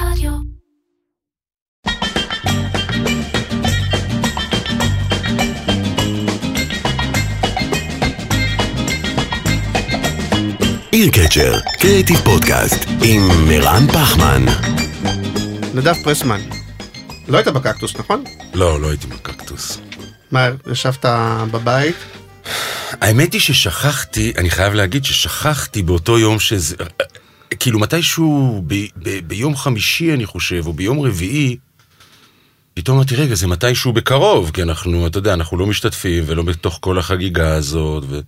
רדיו. עיר קצ'ר, קריאיטיב פודקאסט, עם מירן פחמן. נדב פרסמן, לא היית בקקטוס, נכון? לא, לא הייתי בקקטוס. מה, ישבת בבית? האמת היא ששכחתי, אני חייב להגיד ששכחתי באותו יום שזה... כאילו מתישהו ב, ב, ביום חמישי אני חושב, או ביום רביעי, פתאום אמרתי, רגע, זה מתישהו בקרוב, כי אנחנו, אתה יודע, אנחנו לא משתתפים ולא בתוך כל החגיגה הזאת. ו...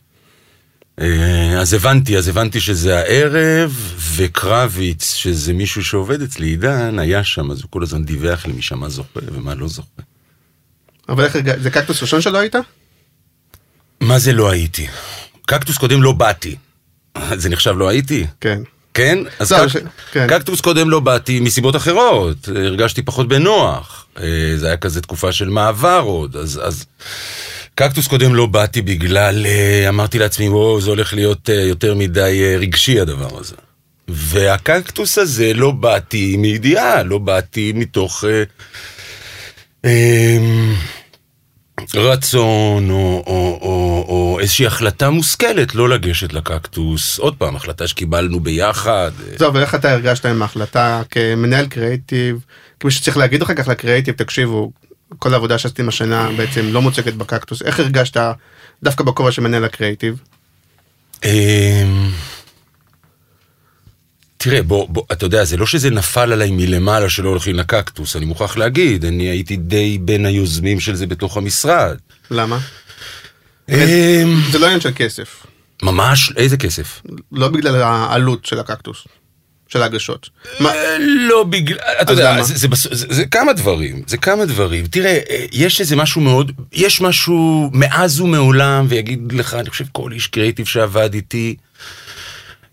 אה, אז הבנתי, אז הבנתי שזה הערב, וקרביץ, שזה מישהו שעובד אצלי, עידן, היה שם, אז הוא כל הזמן דיווח לי משם מה זוכה ומה לא זוכה. אבל איך, זה קקטוס ראשון שלא היית? מה זה לא הייתי? קקטוס קודם לא באתי. זה נחשב לא הייתי? כן. כן? אז לא, קק... ש- כן. קקטוס קודם לא באתי מסיבות אחרות, הרגשתי פחות בנוח. אה, זה היה כזה תקופה של מעבר עוד, אז... אז... קקטוס קודם לא באתי בגלל, אה, אמרתי לעצמי, וואו, זה הולך להיות אה, יותר מדי רגשי הדבר הזה. והקקטוס הזה לא באתי מידיעה, לא באתי מתוך אה, אה, רצון או, או, או, או איזושהי החלטה מושכלת לא לגשת לקקטוס. עוד פעם, החלטה שקיבלנו ביחד. אה, זהו, אבל איך אתה הרגשת עם ההחלטה כמנהל קריאיטיב, כמי שצריך להגיד אחר כך לקריאיטיב, תקשיבו, כל העבודה שעשיתם השנה בעצם לא מוצגת בקקטוס, איך הרגשת דווקא בכובע של מנהל הקריאיטיב? תראה, בוא, בוא, אתה יודע, זה לא שזה נפל עליי מלמעלה שלא הולכים לקקטוס, אני מוכרח להגיד, אני הייתי די בין היוזמים של זה בתוך המשרד. למה? אמ, זה לא עניין של כסף, ממש, איזה כסף? לא בגלל העלות של הקקטוס, של ההגשות. אה, לא בגלל, אתה יודע? זה, זה, זה, זה כמה דברים, זה כמה דברים. תראה, אה, יש איזה משהו מאוד, יש משהו מאז ומעולם, ויגיד לך, אני חושב כל איש קריאיטיב שעבד איתי,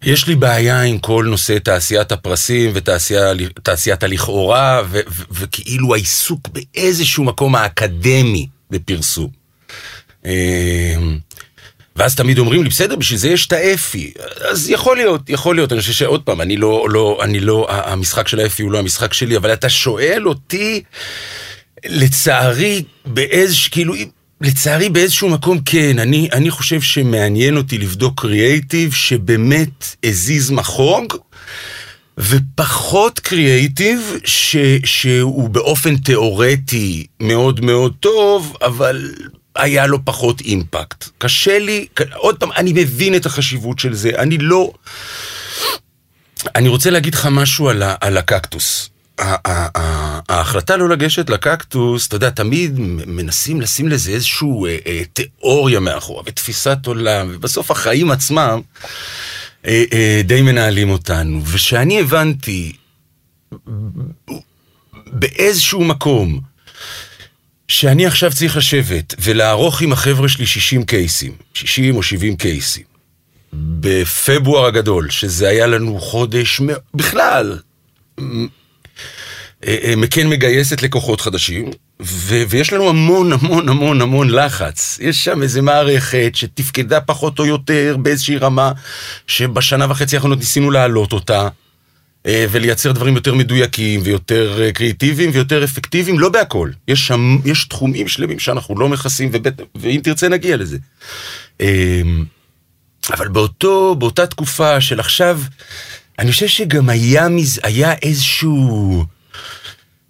יש לי בעיה עם כל נושא תעשיית הפרסים ותעשיית הלכאורה, ו- ו- וכאילו העיסוק באיזשהו מקום האקדמי בפרסום. אה, ואז תמיד אומרים לי, בסדר, בשביל זה יש את האפי. אז יכול להיות, יכול להיות. אני חושב שעוד פעם, אני לא, לא, אני לא, המשחק של האפי הוא לא המשחק שלי, אבל אתה שואל אותי, לצערי, באיזשהו, כאילו, לצערי באיזשהו מקום כן, אני, אני חושב שמעניין אותי לבדוק קריאייטיב שבאמת הזיז מחוג. ופחות קריאייטיב ש, שהוא באופן תיאורטי מאוד מאוד טוב, אבל היה לו פחות אימפקט. קשה לי, עוד פעם, אני מבין את החשיבות של זה, אני לא... אני רוצה להגיד לך משהו על, ה, על הקקטוס. ההחלטה לא לגשת לקקטוס, אתה יודע, תמיד מנסים לשים לזה איזושהי אה, אה, תיאוריה מאחורה ותפיסת עולם, ובסוף החיים עצמם אה, אה, די מנהלים אותנו. ושאני הבנתי באיזשהו מקום שאני עכשיו צריך לשבת ולערוך עם החבר'ה שלי 60 קייסים, 60 או 70 קייסים, בפברואר הגדול, שזה היה לנו חודש, בכלל, מקן מגייסת לקוחות חדשים, ו- ויש לנו המון המון המון המון לחץ. יש שם איזה מערכת שתפקדה פחות או יותר באיזושהי רמה, שבשנה וחצי האחרונות ניסינו להעלות אותה. אה, ולייצר דברים יותר מדויקים ויותר אה, קריאיטיביים ויותר אפקטיביים, לא בהכל. יש שם, יש תחומים שלמים שאנחנו לא מכסים, ובט... ואם תרצה נגיע לזה. אה, אבל באותו, באותה תקופה של עכשיו, אני חושב שגם היה, מז... היה איזשהו...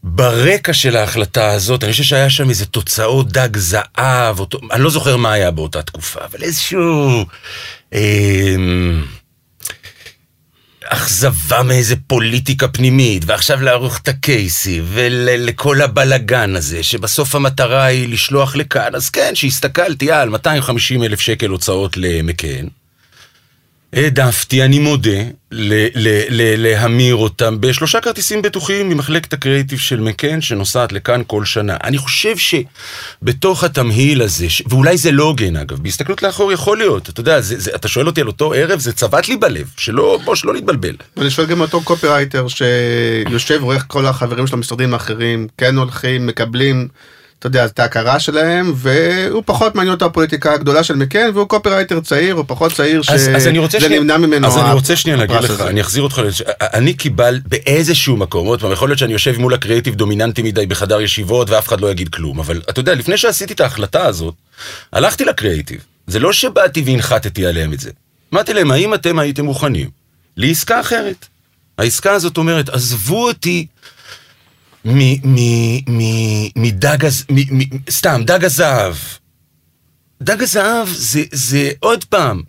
ברקע של ההחלטה הזאת, אני חושב שהיה שם איזה תוצאות דג זהב, אותו... אני לא זוכר מה היה באותה תקופה, אבל איזשהו... אה, אכזבה מאיזה פוליטיקה פנימית, ועכשיו לערוך את הקייסי, ולכל הבלגן הזה, שבסוף המטרה היא לשלוח לכאן, אז כן, שהסתכלתי על 250 אלף שקל הוצאות למקן, העדפתי, אני מודה, ל- ל- ל- להמיר אותם בשלושה כרטיסים בטוחים ממחלקת הקריאיטיב של מקן שנוסעת לכאן כל שנה. אני חושב שבתוך התמהיל הזה, ש... ואולי זה לא הוגן אגב, בהסתכלות לאחור יכול להיות, אתה יודע, זה, זה, אתה שואל אותי על אותו ערב, זה צבט לי בלב, שלא, בוא, שלא נתבלבל. אני שואל גם אותו קופירייטר שיושב רואה כל החברים של המשרדים האחרים כן הולכים, מקבלים אתה יודע, את ההכרה שלהם, והוא פחות מעניין אותו הפוליטיקה הגדולה של מקן, והוא קופירייטר צעיר, הוא פחות צעיר שזה נמנע ממנו. אז אני רוצה שנייה להגיד לך. אני אחזיר אותך, אני קיבל באיזשהו מקום, עוד פעם, יכול להיות שאני יושב מול הקריאיטיב דומיננטי מדי בחדר ישיבות ואף אחד לא יגיד כלום, אבל אתה יודע, לפני שעשיתי את ההחלטה הזאת, הלכתי לקריאיטיב. זה לא שבאתי והנחתתי עליהם את זה. אמרתי להם, האם אתם הייתם מוכנים לעסקה אחרת? העסקה הזאת אומרת, עזבו אותי מדג הז... מ- מ- סתם, דג הזהב. דג הזהב זה, זה עוד פעם,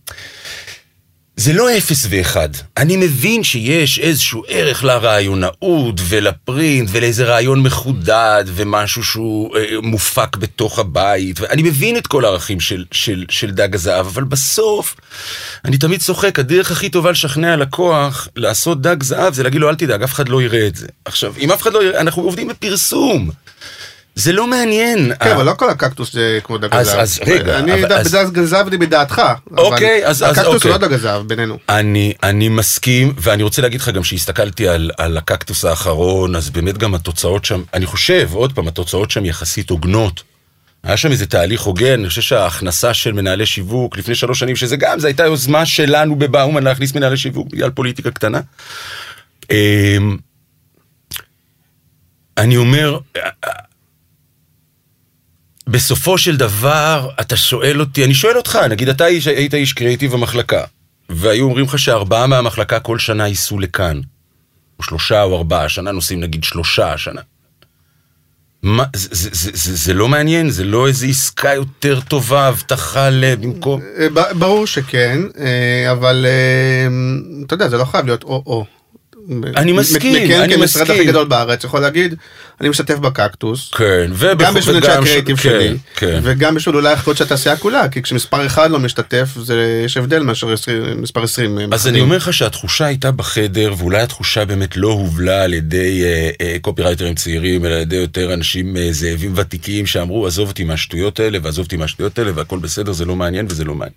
זה לא אפס ואחד. אני מבין שיש איזשהו ערך לרעיונאות ולפרינט ולאיזה רעיון מחודד ומשהו שהוא אה, מופק בתוך הבית, ואני מבין את כל הערכים של, של, של דג הזהב, אבל בסוף, אני תמיד צוחק, הדרך הכי טובה לשכנע לקוח לעשות דג זהב זה להגיד לו אל תדאג, אף אחד לא יראה את זה. עכשיו, אם אף אחד לא יראה, אנחנו עובדים בפרסום. זה לא מעניין. כן, אבל לא כל הקקטוס זה כמו דג הזהב. אז רגע, אני אני בדעתך. אוקיי, אז- אז הקקטוס אוקיי. הוא לא דג הזהב בינינו. אני, מסכים, ואני רוצה להגיד לך גם שהסתכלתי על, הקקטוס האחרון, אז באמת גם התוצאות שם, אני חושב, עוד פעם, התוצאות שם יחסית הוגנות. היה שם איזה תהליך הוגן, אני חושב שההכנסה של מנהלי שיווק לפני שלוש שנים, שזה גם, זו הייתה יוזמה שלנו בבאומן להכניס מנהלי שיווק בגלל פוליטיקה קטנה. אמ, אני אומר, בסופו של דבר, אתה שואל אותי, אני שואל אותך, נגיד אתה איש, היית איש קריאיטיב במחלקה, והיו אומרים לך שארבעה מהמחלקה כל שנה ייסעו לכאן, או שלושה או ארבעה, השנה נוסעים נגיד שלושה השנה. מה, זה, זה, זה, זה, זה לא מעניין? זה לא איזו עסקה יותר טובה, הבטחה. במקום... אה, ברור שכן, אה, אבל אה, אתה יודע, זה לא חייב להיות או-או. אני מסכים, אני כמשרד הכי מסכים. גדול בארץ יכול להגיד, אני משתתף בקקטוס. כן, גם בשביל אנשי הקריאיטיב כן, שלי, כן. וגם בשביל אולי לחקות של התעשייה כולה, כי כשמספר אחד לא משתתף, יש הבדל מאשר מספר 20. אז אני אומר לך שהתחושה הייתה בחדר, ואולי התחושה באמת לא הובלה על ידי אה, אה, קופירייטרים צעירים, אלא על ידי יותר אנשים אה, זאבים ותיקים שאמרו, עזוב אותי מהשטויות האלה, ועזוב אותי מהשטויות האלה, והכל בסדר, זה לא מעניין וזה לא מעניין.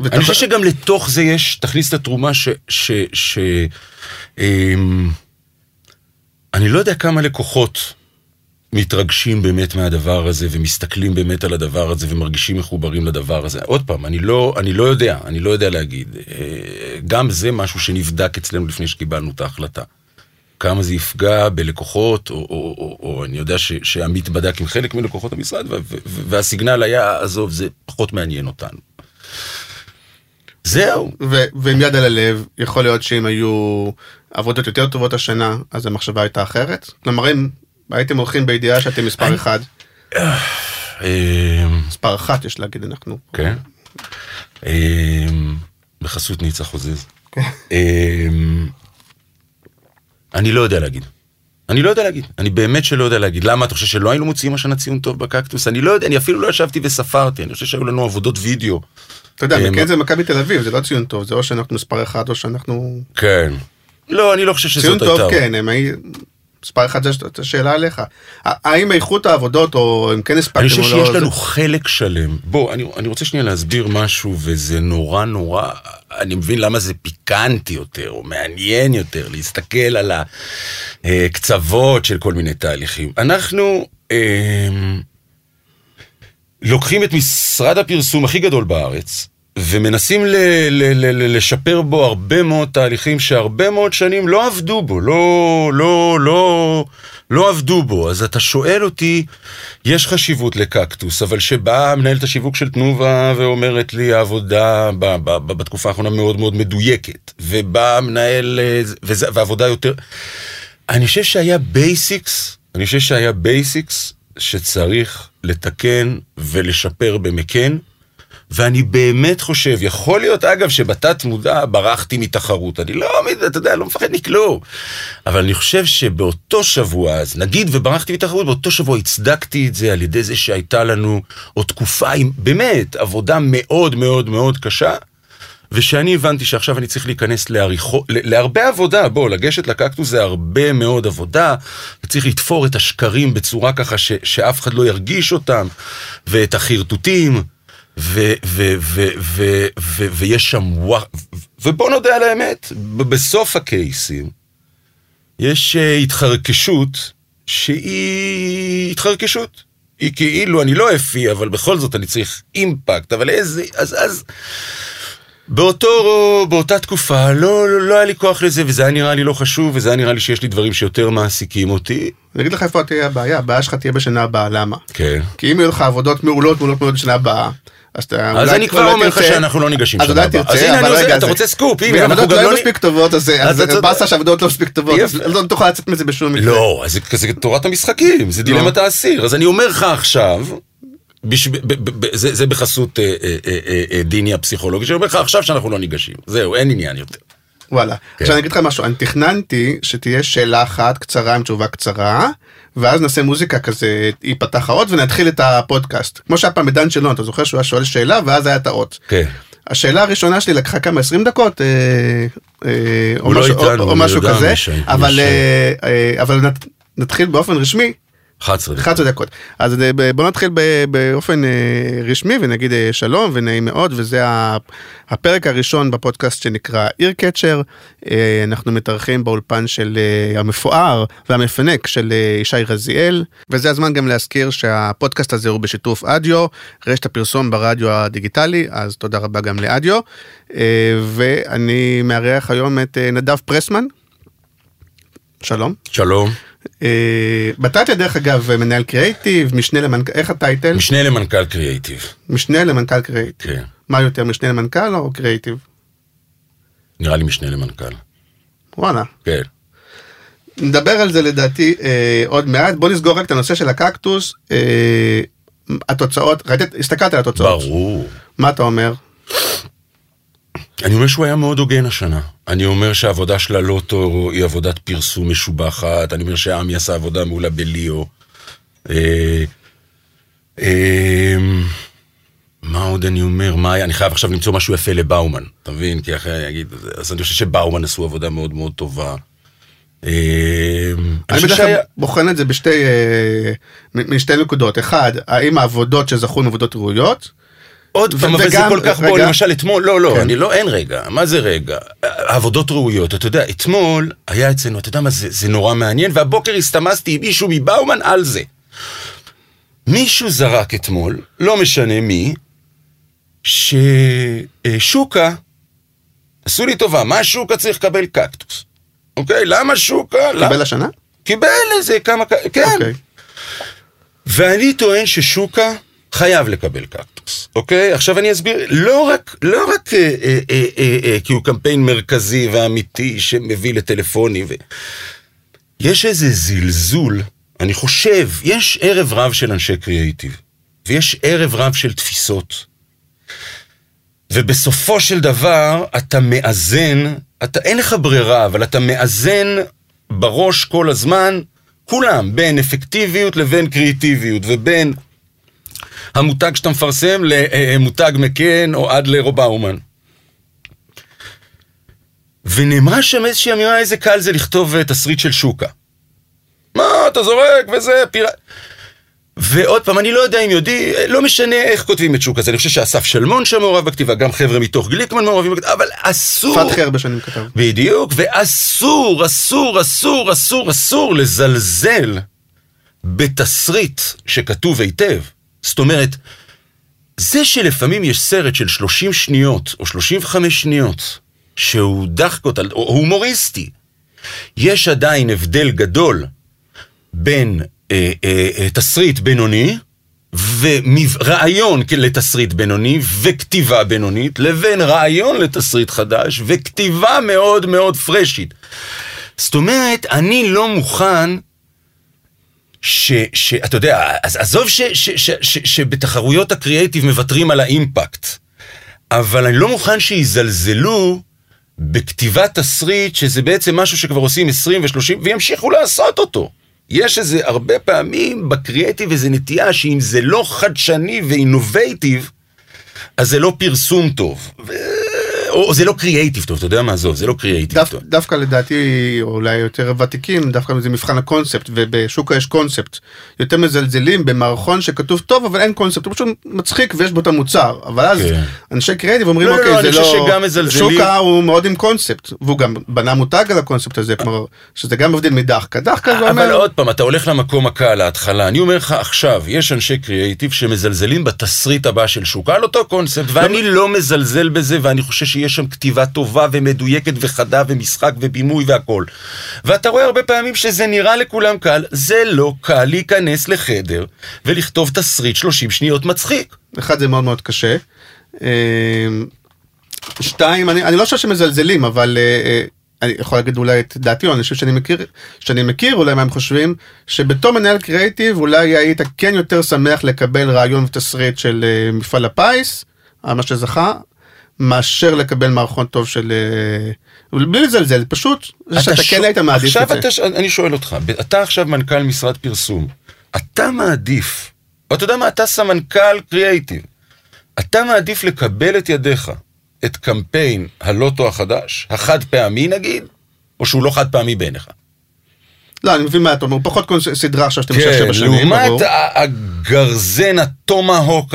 אה, אני חושב שגם לתוך זה יש, תכניס את התרומה ש... ש, ש אמ, אני לא יודע כמה לקוחות מתרגשים באמת מהדבר הזה, ומסתכלים באמת על הדבר הזה, ומרגישים מחוברים לדבר הזה. עוד פעם, אני לא, אני לא יודע, אני לא יודע להגיד. אה, גם זה משהו שנבדק אצלנו לפני שקיבלנו את ההחלטה. כמה זה יפגע בלקוחות, או, או, או, או אני יודע ש, שעמית בדק עם חלק מלקוחות המשרד, ו, ו, והסיגנל היה, עזוב, זה פחות מעניין אותנו. זהו. ועם יד על הלב, יכול להיות שאם היו עבודות יותר טובות השנה, אז המחשבה הייתה אחרת? כלומר, אם הייתם הולכים בידיעה שאתם מספר אחד, אמ, מספר אחת יש להגיד, אנחנו... כן. אמ, בחסות ניצה חוזז. כן. אני לא יודע להגיד. אני לא יודע להגיד. אני באמת שלא יודע להגיד. למה אתה חושב שלא היינו מוציאים השנה ציון טוב בקקטוס? אני לא יודע, אני אפילו לא ישבתי וספרתי. אני חושב שהיו לנו עבודות וידאו. אתה יודע, אה, מה- זה מכבי תל אביב, זה לא ציון טוב, זה או שאנחנו מספר אחד או שאנחנו... כן. לא, אני לא חושב ציון שזאת הייתה... טוב כן, הם היו... מספר אחד זאת השאלה עליך. האם איכות העבודות, או אם כן הספקתם אני או חושב לא... שיש זה- לנו חלק שלם. בוא, אני, אני רוצה שנייה להסביר משהו, וזה נורא נורא, אני מבין למה זה פיקנטי יותר, או מעניין יותר, להסתכל על הקצוות של כל מיני תהליכים. אנחנו אה, לוקחים את משרד הפרסום הכי גדול בארץ, ומנסים ל- ל- ל- ל- לשפר בו הרבה מאוד תהליכים שהרבה מאוד שנים לא עבדו בו, לא, לא, לא, לא עבדו בו. אז אתה שואל אותי, יש חשיבות לקקטוס, אבל שבאה מנהלת השיווק של תנובה ואומרת לי, העבודה ב- ב- ב- בתקופה האחרונה מאוד מאוד מדויקת, ובא מנהל, וזה- והעבודה יותר... אני חושב שהיה basics, אני חושב שהיה basics שצריך לתקן ולשפר במקן, ואני באמת חושב, יכול להיות אגב שבתת מודע ברחתי מתחרות, אני לא, אתה יודע, לא מפחד מכלום, אבל אני חושב שבאותו שבוע אז, נגיד וברחתי מתחרות, באותו שבוע הצדקתי את זה על ידי זה שהייתה לנו עוד תקופה עם באמת עבודה מאוד מאוד מאוד קשה. ושאני הבנתי שעכשיו אני צריך להיכנס לעריכו, ל- להרבה עבודה, בוא, לגשת לקקטוס זה הרבה מאוד עבודה, וצריך לתפור את השקרים בצורה ככה ש, שאף אחד לא ירגיש אותם, ואת החרטוטים, ו, ו, ו, ו, ו, ויש שם וואו, ובוא נודה על האמת, בסוף הקייסים, יש אה, התחרקשות שהיא התחרקשות. היא כאילו, אני לא אפי, אבל בכל זאת אני צריך אימפקט, אבל איזה, אז, אז, באותו, באותה תקופה לא, לא, לא היה לי כוח לזה, וזה היה נראה לי לא חשוב, וזה היה נראה לי שיש לי דברים שיותר מעסיקים אותי. אני אגיד לך איפה תהיה הבעיה, הבעיה שלך תהיה בשנה הבאה, למה? כן. כי אם יהיו לך עבודות מעולות מעולות מעולות בשנה הבאה, אז אתה אז אולי- אני כבר אולי אומר לך תרצה- שאנחנו לא ניגשים אז שנה אולי הבאה. תרצה, אז הנה, אני אבל רגע, אתה זה- רוצה סקופ, הנה, ואם אנחנו גם לא לא מספיק טובות, אז צודק. באסה שהעבודות לא מספיק טובות. אז לא תוכל לצאת מזה בשום מקרה. לא, זה תורת המשחקים, זה דילמת האסיר. אז אני אומר לך עכשיו, בש... ב... ב... ב... זה, זה בחסות אה, אה, אה, אה, אה, דיני הפסיכולוגי, שאני אומר לך עכשיו שאנחנו לא ניגשים. זהו, אין עניין יותר. וואלה. כן. עכשיו אני אגיד לך משהו, אני תכננתי שתהיה שאלה אחת קצרה עם תשובה קצרה, ואז נעשה מוזיקה כזה, ייפתח האות ונתחיל את הפודקאסט. כמו שהיה פעם בדן שלון, אתה זוכר שהוא היה שואל שאלה ואז היה את האות. כן. השאלה הראשונה שלי לקחה כמה 20 דקות אה, אה, או לא משהו- או- איתנו, או הוא משהו כזה, שם, אבל אה, אה, אבל נת- נתחיל באופן רשמי 11 דקות. 11 דקות. אז אה, בוא נתחיל באופן אה, רשמי ונגיד אה, שלום ונעים מאוד וזה הפרק הראשון בפודקאסט שנקרא איר קצ'ר. אנחנו מתארחים באולפן של אה, המפואר והמפנק של אה, ישי רזיאל וזה הזמן גם להזכיר שהפודקאסט הזה הוא בשיתוף אדיו, רשת הפרסום ברדיו הדיגיטלי אז תודה רבה גם לאדיו. אה, ואני מארח היום את אה, נדב פרסמן. שלום. שלום. אה, בתת דרך אגב מנהל קריאיטיב, משנה למנכ"ל, איך הטייטל? משנה למנכ"ל קריאייטיב. משנה למנכ"ל קריאיטיב. כן. מה יותר, משנה למנכ"ל או קריאיטיב? נראה לי משנה למנכ"ל. וואלה. כן. נדבר על זה לדעתי אה, עוד מעט. בוא נסגור רק את הנושא של הקקטוס. אה, התוצאות, ראית, הסתכלת על התוצאות. ברור. מה אתה אומר? אני אומר שהוא היה מאוד הוגן השנה. אני אומר שהעבודה של הלוטו היא עבודת פרסום משובחת, אני אומר שעמי עשה עבודה מעולה בליאו. אה, אה, מה עוד אני אומר? מה היה? אני חייב עכשיו למצוא משהו יפה לבאומן, אתה מבין? כי אחרי אני אגיד, אז אני חושב שבאומן עשו עבודה מאוד מאוד טובה. אה, אני בדרך כלל. בוחן את זה בשתי, אה, נקודות. אחד, האם העבודות שזכו הן עבודות ראויות? עוד פעם, אבל זה כל כך בוא. למשל אתמול, לא, לא, כן. אני לא, אין רגע, מה זה רגע? עבודות ראויות, אתה יודע, אתמול היה אצלנו, אתה יודע מה, זה, נורא מעניין, והבוקר הסתמסתי עם מישהו מבאומן על זה. מישהו זרק אתמול, לא משנה מי, ששוקה, עשו לי טובה, מה שוקה צריך לקבל קקטוס? אוקיי, למה שוקה? קיבל למה- השנה? קיבל איזה כמה, כן. אוקיי. ואני טוען ששוקה חייב לקבל קקטוס, אוקיי? עכשיו אני אסביר, לא רק, לא רק אה, אה, אה, אה, אה, כי הוא קמפיין מרכזי ואמיתי שמביא לטלפונים, ו... יש איזה זלזול, אני חושב, יש ערב רב של אנשי קריאיטיב, ויש ערב רב של תפיסות, ובסופו של דבר אתה מאזן, אתה, אין לך ברירה, אבל אתה מאזן בראש כל הזמן, כולם, בין אפקטיביות לבין קריאיטיביות, ובין המותג שאתה מפרסם למותג מקן או עד לרובאומן. ונאמרה שם איזושהי אמירה, איזה קל זה לכתוב אה, תסריט של שוקה. מה, אתה זורק וזה, פירה... ועוד פעם, אני לא יודע אם יודעים, לא משנה איך כותבים את שוק הזה, אני חושב שאסף שלמון שם מעורב בכתיבה, גם חבר'ה מתוך גליקמן מעורבים בכתיבה, אבל אסור... פתחי הרבה שנים כתב. בדיוק, ואסור, אסור, אסור, אסור, אסור לזלזל בתסריט שכתוב היטב. זאת אומרת, זה שלפעמים יש סרט של 30 שניות או 35 שניות שהוא דחקות, או הומוריסטי, יש עדיין הבדל גדול בין אה, אה, תסריט בינוני ורעיון לתסריט בינוני וכתיבה בינונית לבין רעיון לתסריט חדש וכתיבה מאוד מאוד פרשית. זאת אומרת, אני לא מוכן ש... ש אתה יודע, אז עזוב ש, ש, ש, ש, שבתחרויות הקריאייטיב מוותרים על האימפקט, אבל אני לא מוכן שיזלזלו בכתיבת תסריט, שזה בעצם משהו שכבר עושים 20 ו-30, וימשיכו לעשות אותו. יש איזה, הרבה פעמים בקריאייטיב איזה נטייה שאם זה לא חדשני ואינובייטיב, אז זה לא פרסום טוב. או זה לא קריאייטיב טוב, אתה יודע מה, עזוב, זה לא קריאייטיב דו, טוב. דווקא לדעתי, או אולי יותר ותיקים, דווקא זה מבחן הקונספט, ובשוקה יש קונספט. יותר מזלזלים במערכון שכתוב טוב, אבל אין קונספט, הוא פשוט מצחיק ויש בו את המוצר. אבל אז כן. אנשי קריאיטיב אומרים, לא, לא, אוקיי, לא, זה לא... שוקה הוא מאוד עם קונספט, והוא גם בנה מותג על הקונספט הזה, כלומר, שזה גם מבדיל מדחקה. דחקה זה אומר... אבל עוד פעם, אתה הולך למקום הקל, להתחלה. אני אומר לך עכשיו, יש אנשי קריאייטיב שמזלזלים בתסריט הבא של שוקה על אותו קונספט, ואני לא מזלזל בזה, ואני חושב שיש שם כתיבה טובה ומדויקת וחדה ומשחק ובימוי והכל. ואתה רואה הרבה פעמים שזה נראה לכולם קל, זה לא קל להיכנס לחדר ולכתוב תסריט 30 שניות מצחיק. אחד זה מאוד מאוד קשה. אה, שתיים, אני, אני לא חושב שמזלזלים, אבל אה, אה, אני יכול להגיד אולי את דעתי, או חושב שאני מכיר, שאני מכיר אולי מה הם חושבים, שבתור מנהל קריאיטיב אולי היית כן יותר שמח לקבל רעיון ותסריט של אה, מפעל הפיס, מה שזכה, מאשר לקבל מערכון טוב של... אה, בלי לזלזל, פשוט זה שאתה שו- כן היית מעדיף את עכשיו זה. אתה, ש- אני שואל אותך, אתה עכשיו מנכ"ל משרד פרסום, אתה מעדיף, או אתה יודע מה, אתה סמנכ"ל קריאייטיב, אתה מעדיף לקבל את ידיך את קמפיין הלוטו החדש, החד פעמי נגיד, או שהוא לא חד פעמי בעיניך. לא, אני מבין מה אתה אומר, פחות כל סדרה עכשיו שאתם כן, שבע שנים, לעומת ברור. ה- הגרזן, הטומהוק,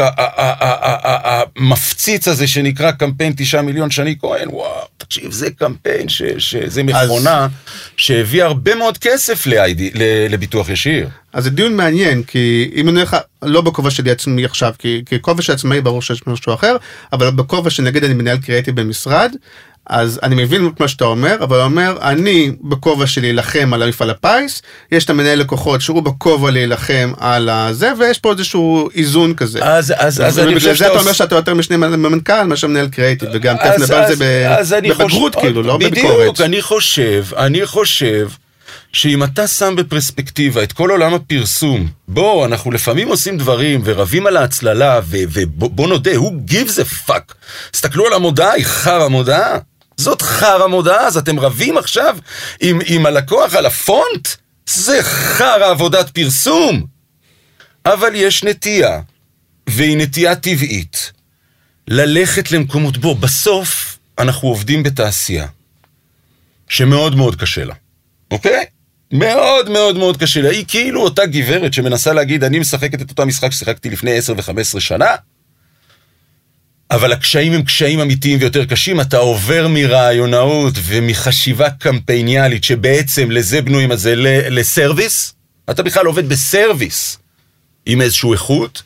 המפציץ הזה שנקרא קמפיין תשעה מיליון שני כהן, וואו, תקשיב, זה קמפיין, שזה מכונה שהביאה הרבה מאוד כסף לביטוח ישיר. אז זה דיון מעניין, כי אם אני אומר לך, לא בכובע שלי עצמי עכשיו, כי כובע של עצמאי ברור שיש משהו אחר, אבל בכובע שנגיד אני מנהל קריאיטיב במשרד, אז אני מבין את מה שאתה אומר, אבל אומר, אני בכובע שלי להילחם על המפעל הפיס, יש את המנהל לקוחות שהוא בכובע להילחם על הזה, ויש פה איזשהו איזון כזה. אז, אז, אז אני חושב בגלל זה אתה שאתה אומר. שאתה יותר משנה מנכ"ל מאשר מנהל קריאיטיב, וגם תכף נדבר על זה בבגרות כאילו, לא בדיוק, בביקורת. אני חושב, אני חושב שאם אתה שם בפרספקטיבה את כל עולם הפרסום, בוא, אנחנו לפעמים עושים דברים ורבים על ההצללה, ובוא נודה, who gives a fuck. תסתכלו על המודעה, היא חרא מודעה. זאת חרא מודעה, אז אתם רבים עכשיו עם, עם הלקוח על הפונט? זה חרא עבודת פרסום. אבל יש נטייה, והיא נטייה טבעית, ללכת למקומות, בוא, בסוף אנחנו עובדים בתעשייה שמאוד מאוד קשה לה, אוקיי? מאוד מאוד מאוד קשה לה. היא כאילו אותה גברת שמנסה להגיד, אני משחקת את אותו משחק ששיחקתי לפני 10 ו-15 שנה, אבל הקשיים הם קשיים אמיתיים ויותר קשים, אתה עובר מרעיונאות ומחשיבה קמפייניאלית, שבעצם לזה בנויים, אז זה ל- לסרוויס, אתה בכלל עובד בסרוויס עם איזושהי איכות,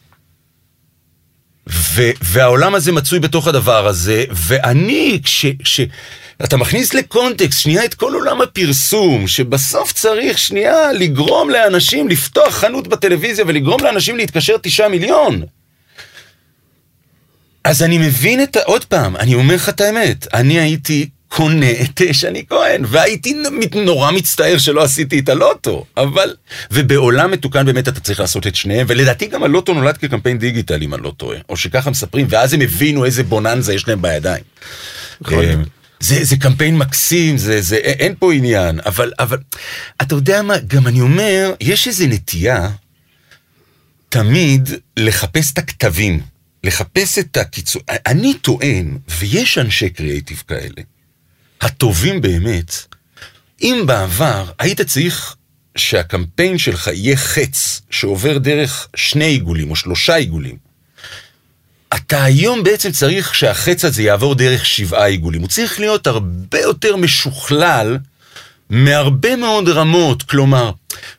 ו- והעולם הזה מצוי בתוך הדבר הזה, ואני, כש... כש מכניס לקונטקסט שנייה את כל עולם הפרסום, שבסוף צריך שנייה לגרום לאנשים לפתוח חנות בטלוויזיה ולגרום לאנשים להתקשר תשעה מיליון. אז אני מבין את ה... עוד פעם, אני אומר לך את האמת, אני הייתי קונה את שני כהן, והייתי נורא מצטער שלא עשיתי את הלוטו, אבל... ובעולם מתוקן באמת אתה צריך לעשות את שניהם, ולדעתי גם הלוטו נולד כקמפיין דיגיטל, אם אני לא טועה, או שככה מספרים, ואז הם הבינו איזה בוננזה יש להם בידיים. יכול אה. זה, זה קמפיין מקסים, זה, זה, אין פה עניין, אבל, אבל, אתה יודע מה, גם אני אומר, יש איזו נטייה תמיד לחפש את הכתבים, לחפש את הקיצור. אני טוען, ויש אנשי קריאיטיב כאלה, הטובים באמת, אם בעבר היית צריך שהקמפיין שלך יהיה חץ שעובר דרך שני עיגולים או שלושה עיגולים, אתה היום בעצם צריך שהחץ הזה יעבור דרך שבעה עיגולים. הוא צריך להיות הרבה יותר משוכלל מהרבה מאוד רמות. כלומר,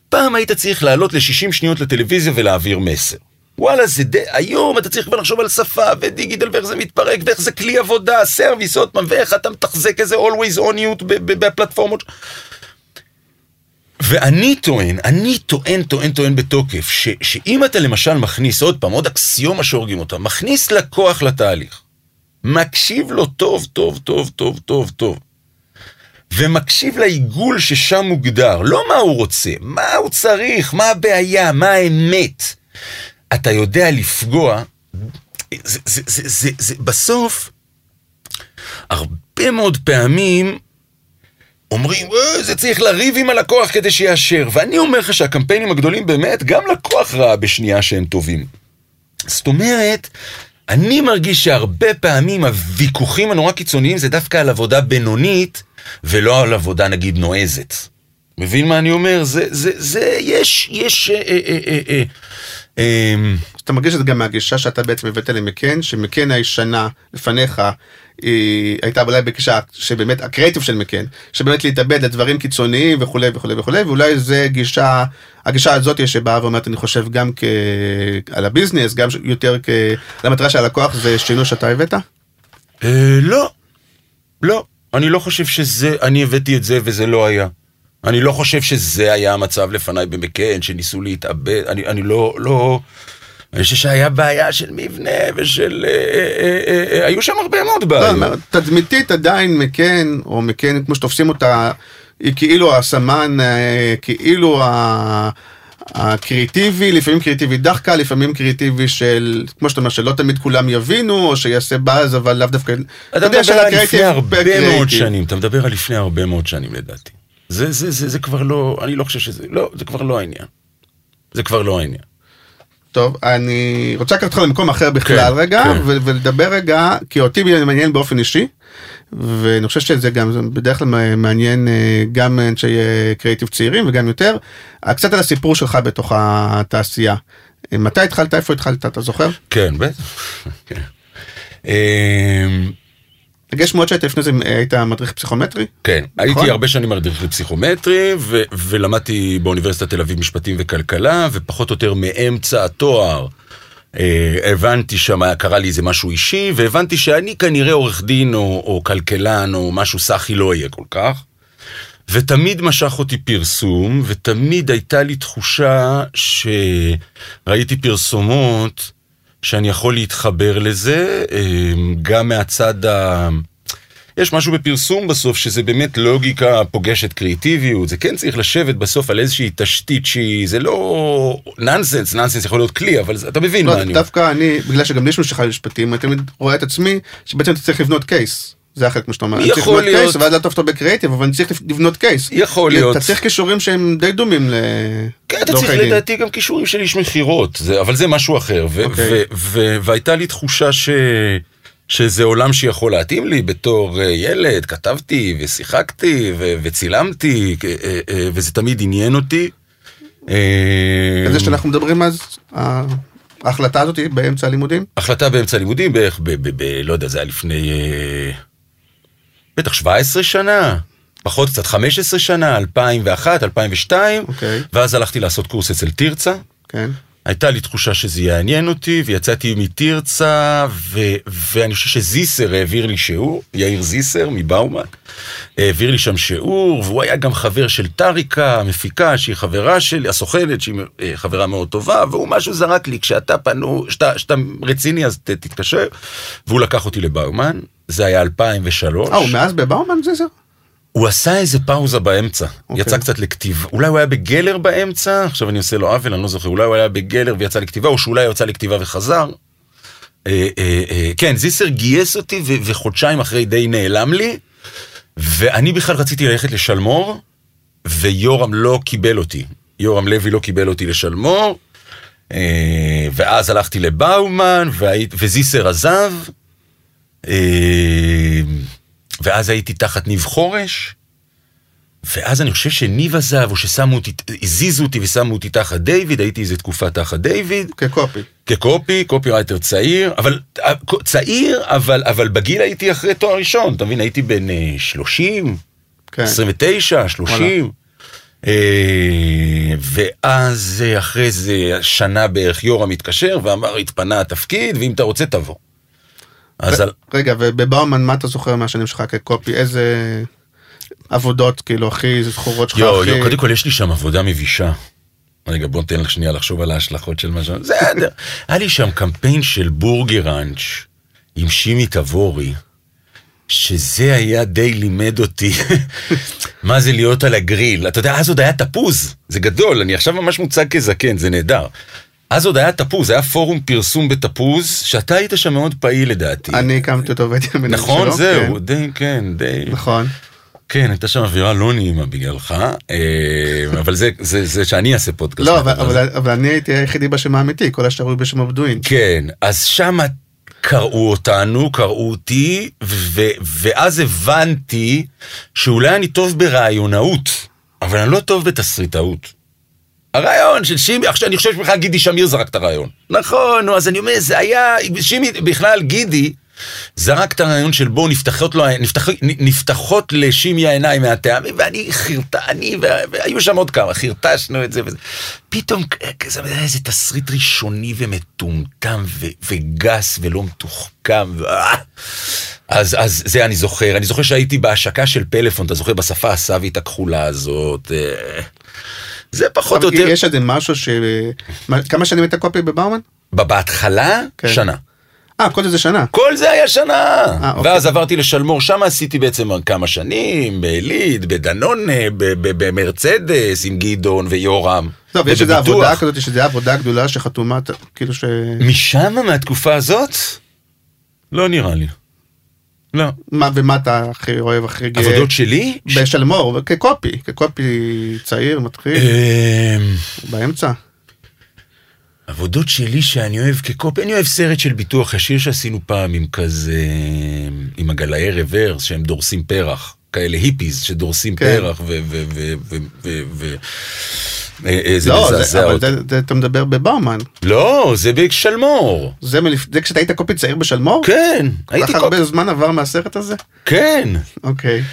פעם היית צריך לעלות ל-60 שניות לטלוויזיה ולהעביר מסר. וואלה, זה די... היום אתה צריך כבר לחשוב על שפה ודיגיטל ואיך זה מתפרק ואיך זה כלי עבודה, סרוויס, עוד פעם, ואיך אתה מתחזק איזה always on you בפלטפורמות. ואני טוען, אני טוען, טוען, טוען בתוקף, ש, שאם אתה למשל מכניס, עוד פעם, עוד אקסיומה שהורגים אותה, מכניס לקוח לתהליך, מקשיב לו טוב, טוב, טוב, טוב, טוב, טוב, ומקשיב לעיגול ששם מוגדר, לא מה הוא רוצה, מה הוא צריך, מה הבעיה, מה האמת. אתה יודע לפגוע, זה, זה, זה, זה, זה, בסוף, הרבה מאוד פעמים אומרים, "אה, זה צריך לריב עם הלקוח כדי שיאשר. ואני אומר לך שהקמפיינים הגדולים באמת, גם לקוח ראה בשנייה שהם טובים. זאת אומרת, אני מרגיש שהרבה פעמים הוויכוחים הנורא קיצוניים זה דווקא על עבודה בינונית, ולא על עבודה נגיד נועזת. מבין מה אני אומר? זה, זה, זה, יש, יש, אה, אה, אה, אה, אתה מרגיש את זה גם מהגישה שאתה בעצם הבאת למקן, שמקן הישנה לפניך, היא הייתה אולי בגישה שבאמת הקריאיטיב של מקן, שבאמת להתאבד לדברים קיצוניים וכולי וכולי וכולי, ואולי זה גישה, הגישה הזאת שבאה ואומרת אני חושב גם כ... על הביזנס, גם יותר כ... למטרה של הלקוח זה שינוי שאתה הבאת? אה, לא, לא, אני לא חושב שזה, אני הבאתי את זה וזה לא היה. אני לא חושב שזה היה המצב לפניי במקן, שניסו להתאבד, אני, אני לא, לא... אני חושב שהיה בעיה של מבנה ושל... אה, אה, אה, אה, היו שם הרבה מאוד לא, בעיות. תדמיתית עדיין מקן, או מקן כמו שתופסים אותה, היא כאילו הסמן, אה, כאילו ה... הקריאיטיבי, לפעמים קריאיטיבי דחקה, לפעמים קריאיטיבי של, כמו שאתה אומר, שלא תמיד כולם יבינו, או שיעשה באז, אבל לאו דווקא... אתה מדבר על לפני הרבה מאוד. שנים, אתה מדבר על לפני הרבה מאוד שנים לדעתי. זה, זה, זה, זה כבר לא, אני לא חושב שזה, לא, זה כבר לא העניין. זה כבר לא העניין. טוב, אני רוצה לקחת אותך למקום אחר בכלל כן, רגע, כן. ו- ולדבר רגע, כי אותי מעניין באופן אישי, ואני חושב שזה גם בדרך כלל מעניין אה, גם אנשי אה, קריאיטיב צעירים וגם יותר, אה, קצת על הסיפור שלך בתוך התעשייה. אה, מתי התחלת, איפה התחלת, אתה זוכר? כן, בטח. יש מאוד שהיית לפני זה, היית מדריך פסיכומטרי? כן, נכון? הייתי הרבה שנים מדריך לפסיכומטרי, ו- ולמדתי באוניברסיטת תל אביב משפטים וכלכלה, ופחות או יותר מאמצע התואר. אה, הבנתי שם, קרה לי איזה משהו אישי, והבנתי שאני כנראה עורך דין או, או כלכלן או משהו סאחי לא אהיה כל כך. ותמיד משך אותי פרסום, ותמיד הייתה לי תחושה שראיתי פרסומות שאני יכול להתחבר לזה, אה, גם מהצד ה... יש משהו בפרסום בסוף שזה באמת לוגיקה פוגשת קריאיטיביות, זה כן צריך לשבת בסוף על איזושהי תשתית שהיא, זה לא נאנסנס, נאנסנס יכול להיות כלי, אבל אתה מבין מה לא, אני אומר. דווקא אני, בגלל שגם לי יש משכה למשפטים, אני תמיד רואה את עצמי, שבעצם אתה צריך לבנות קייס. זה החלק מה שאתה אומר. אני צריך יכול לבנות להיות. קייס, ואז טוב טוב בקריאיטיב, אבל אני צריך לבנות קייס. יכול להיות. אתה צריך כישורים שהם די דומים ל... כן, אתה צריך. לדעתי גם כישורים של איש מכירות, אבל זה משהו אחר. אוקיי. והייתה לי תחושה ש... שזה עולם שיכול להתאים לי בתור אה, ילד, כתבתי ושיחקתי ו- וצילמתי, אה, אה, וזה תמיד עניין אותי. זה שאנחנו מדברים אז, ההחלטה הזאת באמצע הלימודים? החלטה באמצע הלימודים בערך ב... ב, ב לא יודע, זה היה לפני... בטח 17 שנה, פחות קצת 15 שנה, 2001, 2002, אוקיי. ואז הלכתי לעשות קורס אצל תרצה. כן. הייתה לי תחושה שזה יעניין אותי, ויצאתי מתרצה, ו- ואני חושב שזיסר העביר לי שיעור, יאיר זיסר מבאומן, העביר לי שם שיעור, והוא היה גם חבר של טריקה, המפיקה, שהיא חברה שלי, הסוכנת, שהיא אה, חברה מאוד טובה, והוא משהו זרק לי, כשאתה פנו, כשאתה, רציני אז ת, תתקשר, והוא לקח אותי לבאומן, זה היה 2003. אה, הוא מאז בבאומן זיזר? הוא עשה איזה פאוזה באמצע, אוקיי. יצא קצת לכתיבה, אולי הוא היה בגלר באמצע, עכשיו אני עושה לו עוול, אני לא זוכר, אולי הוא היה בגלר ויצא לכתיבה, או שאולי הוא יצא לכתיבה וחזר. אה, אה, אה, כן, זיסר גייס אותי ו- וחודשיים אחרי די נעלם לי, ואני בכלל רציתי ללכת לשלמור, ויורם לא קיבל אותי. יורם לוי לא קיבל אותי לשלמור, אה, ואז הלכתי לבאומן, וזיסר עזב, אה, ואז הייתי תחת ניב חורש, ואז אני חושב שניב עזב, או ששמו אותי, הזיזו אותי ושמו אותי תחת דיוויד, הייתי איזה תקופה תחת דיוויד, כקופי. כקופי, קופי רייטר צעיר, אבל אה, צעיר, אבל, אבל בגיל הייתי אחרי תואר ראשון, אתה מבין, הייתי בן אה, 30, כן. 29, 30. אה, ואז אה, אחרי זה שנה בערך יורם התקשר ואמר התפנה התפקיד ואם אתה רוצה תבוא. אז על... רגע, ובבאומן מה אתה זוכר מהשנים שלך כקופי? איזה עבודות כאילו הכי זכורות שלך? יו, הכי- יו, קודם כל יש לי שם עבודה מבישה. רגע, בוא נתן לך שנייה לחשוב על ההשלכות של מה ש... בסדר. היה לי שם קמפיין של בורגראנץ' עם שימי תבורי, שזה היה די לימד אותי מה זה להיות על הגריל. אתה יודע, אז עוד היה תפוז, זה גדול, אני עכשיו ממש מוצג כזקן, זה נהדר. אז עוד היה תפוז, היה פורום פרסום בתפוז, שאתה היית שם מאוד פעיל לדעתי. אני הקמתי אותו והייתי המנהל נכון, שלו, זהו, כן. די, כן, די. נכון. כן, הייתה שם אווירה לא נעימה בגללך, אה, אבל זה, זה, זה שאני אעשה פודקאסט. לא, אבל-. אבל אבל אני הייתי היחידי בשם האמיתי, כל השאר היו בשם הבדואין. כן, אז שם קראו אותנו, קראו אותי, ו- ואז הבנתי שאולי אני טוב ברעיונאות, אבל אני לא טוב בתסריטאות. הרעיון של שימי, עכשיו אני חושב שבכלל גידי שמיר זרק את הרעיון. נכון, נו, אז אני אומר, זה היה, שימי, בכלל גידי זרק את הרעיון של בואו נפתחות, נפתח, נפתחות לשימי העיניים מהטעמים, ואני חרטני, והיו שם עוד כמה, חרטשנו את זה וזה. פתאום כזה, איזה תסריט ראשוני ומטומטם ו, וגס ולא מתוחכם. ו... אז, אז זה אני זוכר, אני זוכר שהייתי בהשקה של פלאפון, אתה זוכר, בשפה הסאבית הכחולה הזאת. אה, זה פחות או יותר... יש איזה משהו ש... כמה שנים היית קופי בבאומן? בהתחלה, כן. שנה. אה, כל זה שנה. כל זה היה שנה. 아, אוקיי. ואז עברתי לשלמור, שם עשיתי בעצם כמה שנים, בעלית, בדנון, במרצדס, עם גדעון ויורם. טוב, יש איזו עבודה כזאת, יש איזו עבודה גדולה שחתומה, כאילו ש... משם, מהתקופה הזאת? לא נראה לי. לא. מה, ומה אתה הכי אוהב, הכי גאה? עבודות שלי? בשלמור, כקופי, כקופי צעיר, מתחיל. אמ, באמצע. עבודות שלי שאני אוהב כקופי, אני אוהב סרט של ביטוח ישיר שעשינו פעם עם כזה, עם הגלאי רוורס שהם דורסים פרח, כאלה היפיז שדורסים כן. פרח ו... ו, ו, ו, ו, ו זה לא, מזעזע אותי. אבל זה, זה, אתה מדבר בבאומן. לא, זה בשלמור. זה, מלפ... זה כשאתה היית קופי צעיר בשלמור? כן. כל כך הרבה זמן עבר מהסרט הזה? כן. אוקיי.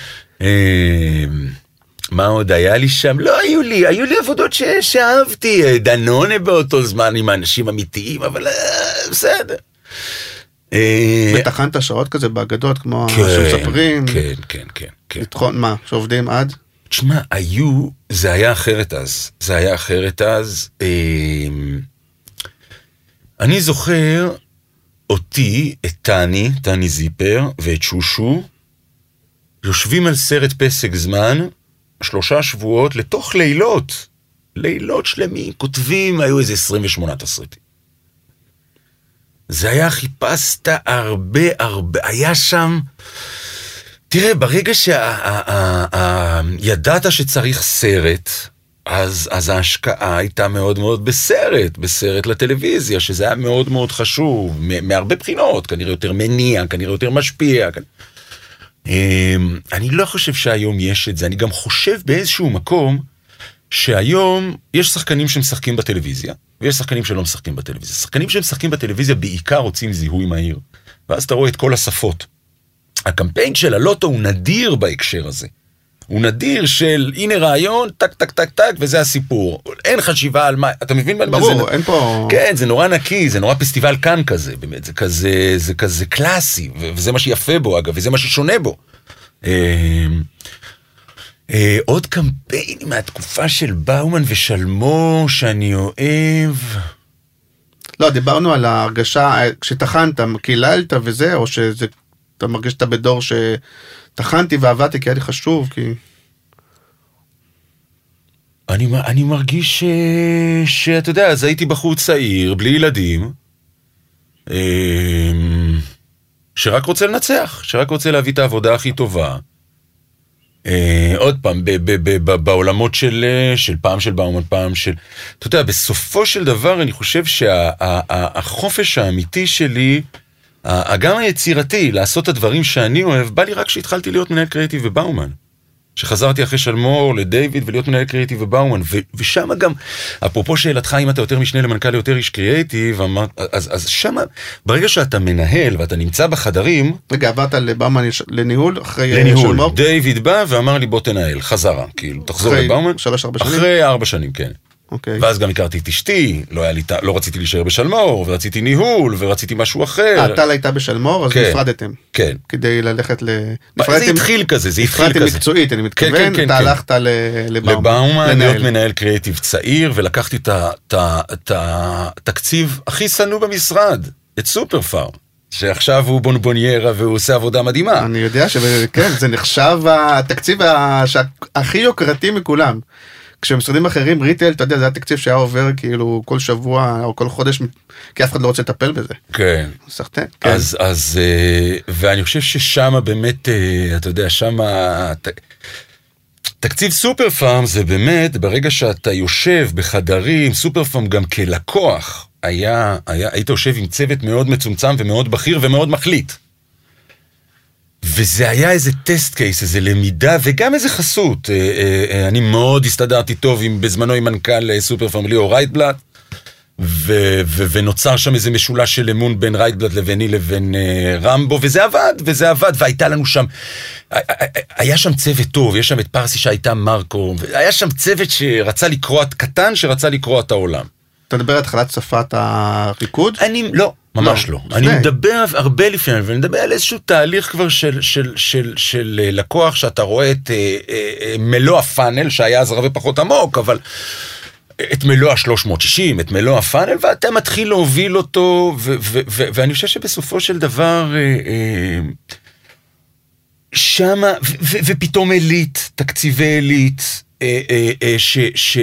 אמ, מה עוד היה לי שם? לא היו לי, היו לי עבודות ש... שאהבתי, דנונה באותו זמן עם אנשים אמיתיים, אבל אה, בסדר. וטחנת שעות כזה באגדות כמו כן, שמספרים? כן, כן, כן. כן. לטחון מה, שעובדים עד? תשמע, היו, זה היה אחרת אז. זה היה אחרת אז. אמ, אני זוכר אותי, את טני, טני זיפר, ואת שושו, יושבים על סרט פסק זמן, שלושה שבועות, לתוך לילות. לילות שלמים, כותבים, היו איזה 28 תסריטים. זה היה, חיפשת הרבה הרבה, היה שם... תראה, ברגע שידעת שצריך סרט, אז, אז ההשקעה הייתה מאוד מאוד בסרט, בסרט לטלוויזיה, שזה היה מאוד מאוד חשוב, מהרבה בחינות, כנראה יותר מניע, כנראה יותר משפיע. אמ, אני לא חושב שהיום יש את זה, אני גם חושב באיזשהו מקום שהיום יש שחקנים שמשחקים בטלוויזיה, ויש שחקנים שלא משחקים בטלוויזיה. שחקנים שמשחקים בטלוויזיה בעיקר רוצים זיהוי מהיר, ואז אתה רואה את כל השפות. הקמפיין של הלוטו הוא נדיר בהקשר הזה. הוא נדיר של הנה רעיון, טק טק טק טק, וזה הסיפור. אין חשיבה על מה, אתה מבין? ברור, זה, אין פה... כן, זה נורא נקי, זה נורא פסטיבל כאן כזה, באמת, זה כזה, זה כזה קלאסי, וזה מה שיפה בו אגב, וזה מה ששונה בו. אה, אה, עוד קמפיינים מהתקופה של באומן ושלמו שאני אוהב. לא, דיברנו על ההרגשה, כשטחנת, קיללת וזה, או שזה אתה מרגיש שאתה בדור שטחנתי ועבדתי כי היה לי חשוב, כי... אני, אני מרגיש שאתה יודע, אז הייתי בחור צעיר, בלי ילדים, אמ, שרק רוצה לנצח, שרק רוצה להביא את העבודה הכי טובה. אה, עוד פעם, בעולמות של, של פעם של באומן, פעם של... אתה יודע, בסופו של דבר אני חושב שהחופש שה, האמיתי שלי גם היצירתי, לעשות את הדברים שאני אוהב, בא לי רק כשהתחלתי להיות מנהל קריאיטיב בבאומן. שחזרתי אחרי שלמור לדיוויד ולהיות מנהל קריאיטיב בבאומן, ושם גם, אפרופו שאלתך אם אתה יותר משנה למנכ"ל יותר איש קריאיטיב, אז, אז שם, ברגע שאתה מנהל ואתה נמצא בחדרים... רגע, עברת לבאומן לניהול אחרי לניהול. שלמור? דיוויד בא ואמר לי בוא תנהל, חזרה, כאילו, תחזור לבאומן. אחרי שלוש ארבע שנים? אחרי ארבע שנים, כן. אוקיי. ואז גם הכרתי את אשתי, לא, לי, לא רציתי להישאר בשלמור, ורציתי ניהול, ורציתי משהו אחר. אה, טל הייתה בשלמור, אז כן, נפרדתם. כן. כדי ללכת ל... נפרדתם, זה התחיל כזה, זה התחיל כזה. נפרדתם מקצועית, אני מתכוון, כן, כן, כן, אתה כן. הלכת לבאומן. לבאומן, להיות מנהל קריאיטיב צעיר, ולקחתי את התקציב הכי שנוא במשרד, את סופר פארם. שעכשיו הוא בונבוניירה והוא עושה עבודה מדהימה. אני יודע שכן, זה נחשב התקציב הכי יוקרתי מכולם. כשמשרדים אחרים ריטל אתה יודע זה התקציב שהיה עובר כאילו כל שבוע או כל חודש כי אף אחד לא רוצה לטפל בזה. כן. סחטן. כן. אז אז אה, ואני חושב ששם באמת אה, אתה יודע שם תקציב סופר פארם זה באמת ברגע שאתה יושב בחדרים סופר פארם גם כלקוח היה, היה, היית יושב עם צוות מאוד מצומצם ומאוד בכיר ומאוד מחליט. וזה היה איזה test case, איזה למידה וגם איזה חסות. אה, אה, אה, אני מאוד הסתדרתי טוב עם, בזמנו עם מנכ"ל סופר פארם ליאור רייטבלט, ו- ו- ונוצר שם איזה משולש של אמון בין רייטבלט לביני לבין רמבו, וזה עבד, וזה עבד, והייתה לנו שם, היה שם צוות טוב, יש שם את פרסי שהייתה מרקו, היה שם צוות שרצה לקרוע, קטן שרצה לקרוע את העולם. אתה מדבר על התחלת שפת הריקוד? אני, לא, ממש לא, לא. אני מדבר הרבה לפני, ואני מדבר על איזשהו תהליך כבר של, של, של, של אה, לקוח, שאתה רואה את אה, אה, אה, מלוא הפאנל, שהיה אז הרבה פחות עמוק, אבל את מלוא ה-360, את מלוא הפאנל, ואתה מתחיל להוביל אותו, ו- ו- ו- ואני חושב שבסופו של דבר, אה, אה, שמה, ו- ו- ופתאום עילית, תקציבי עילית, אה, אה, אה, ש... ש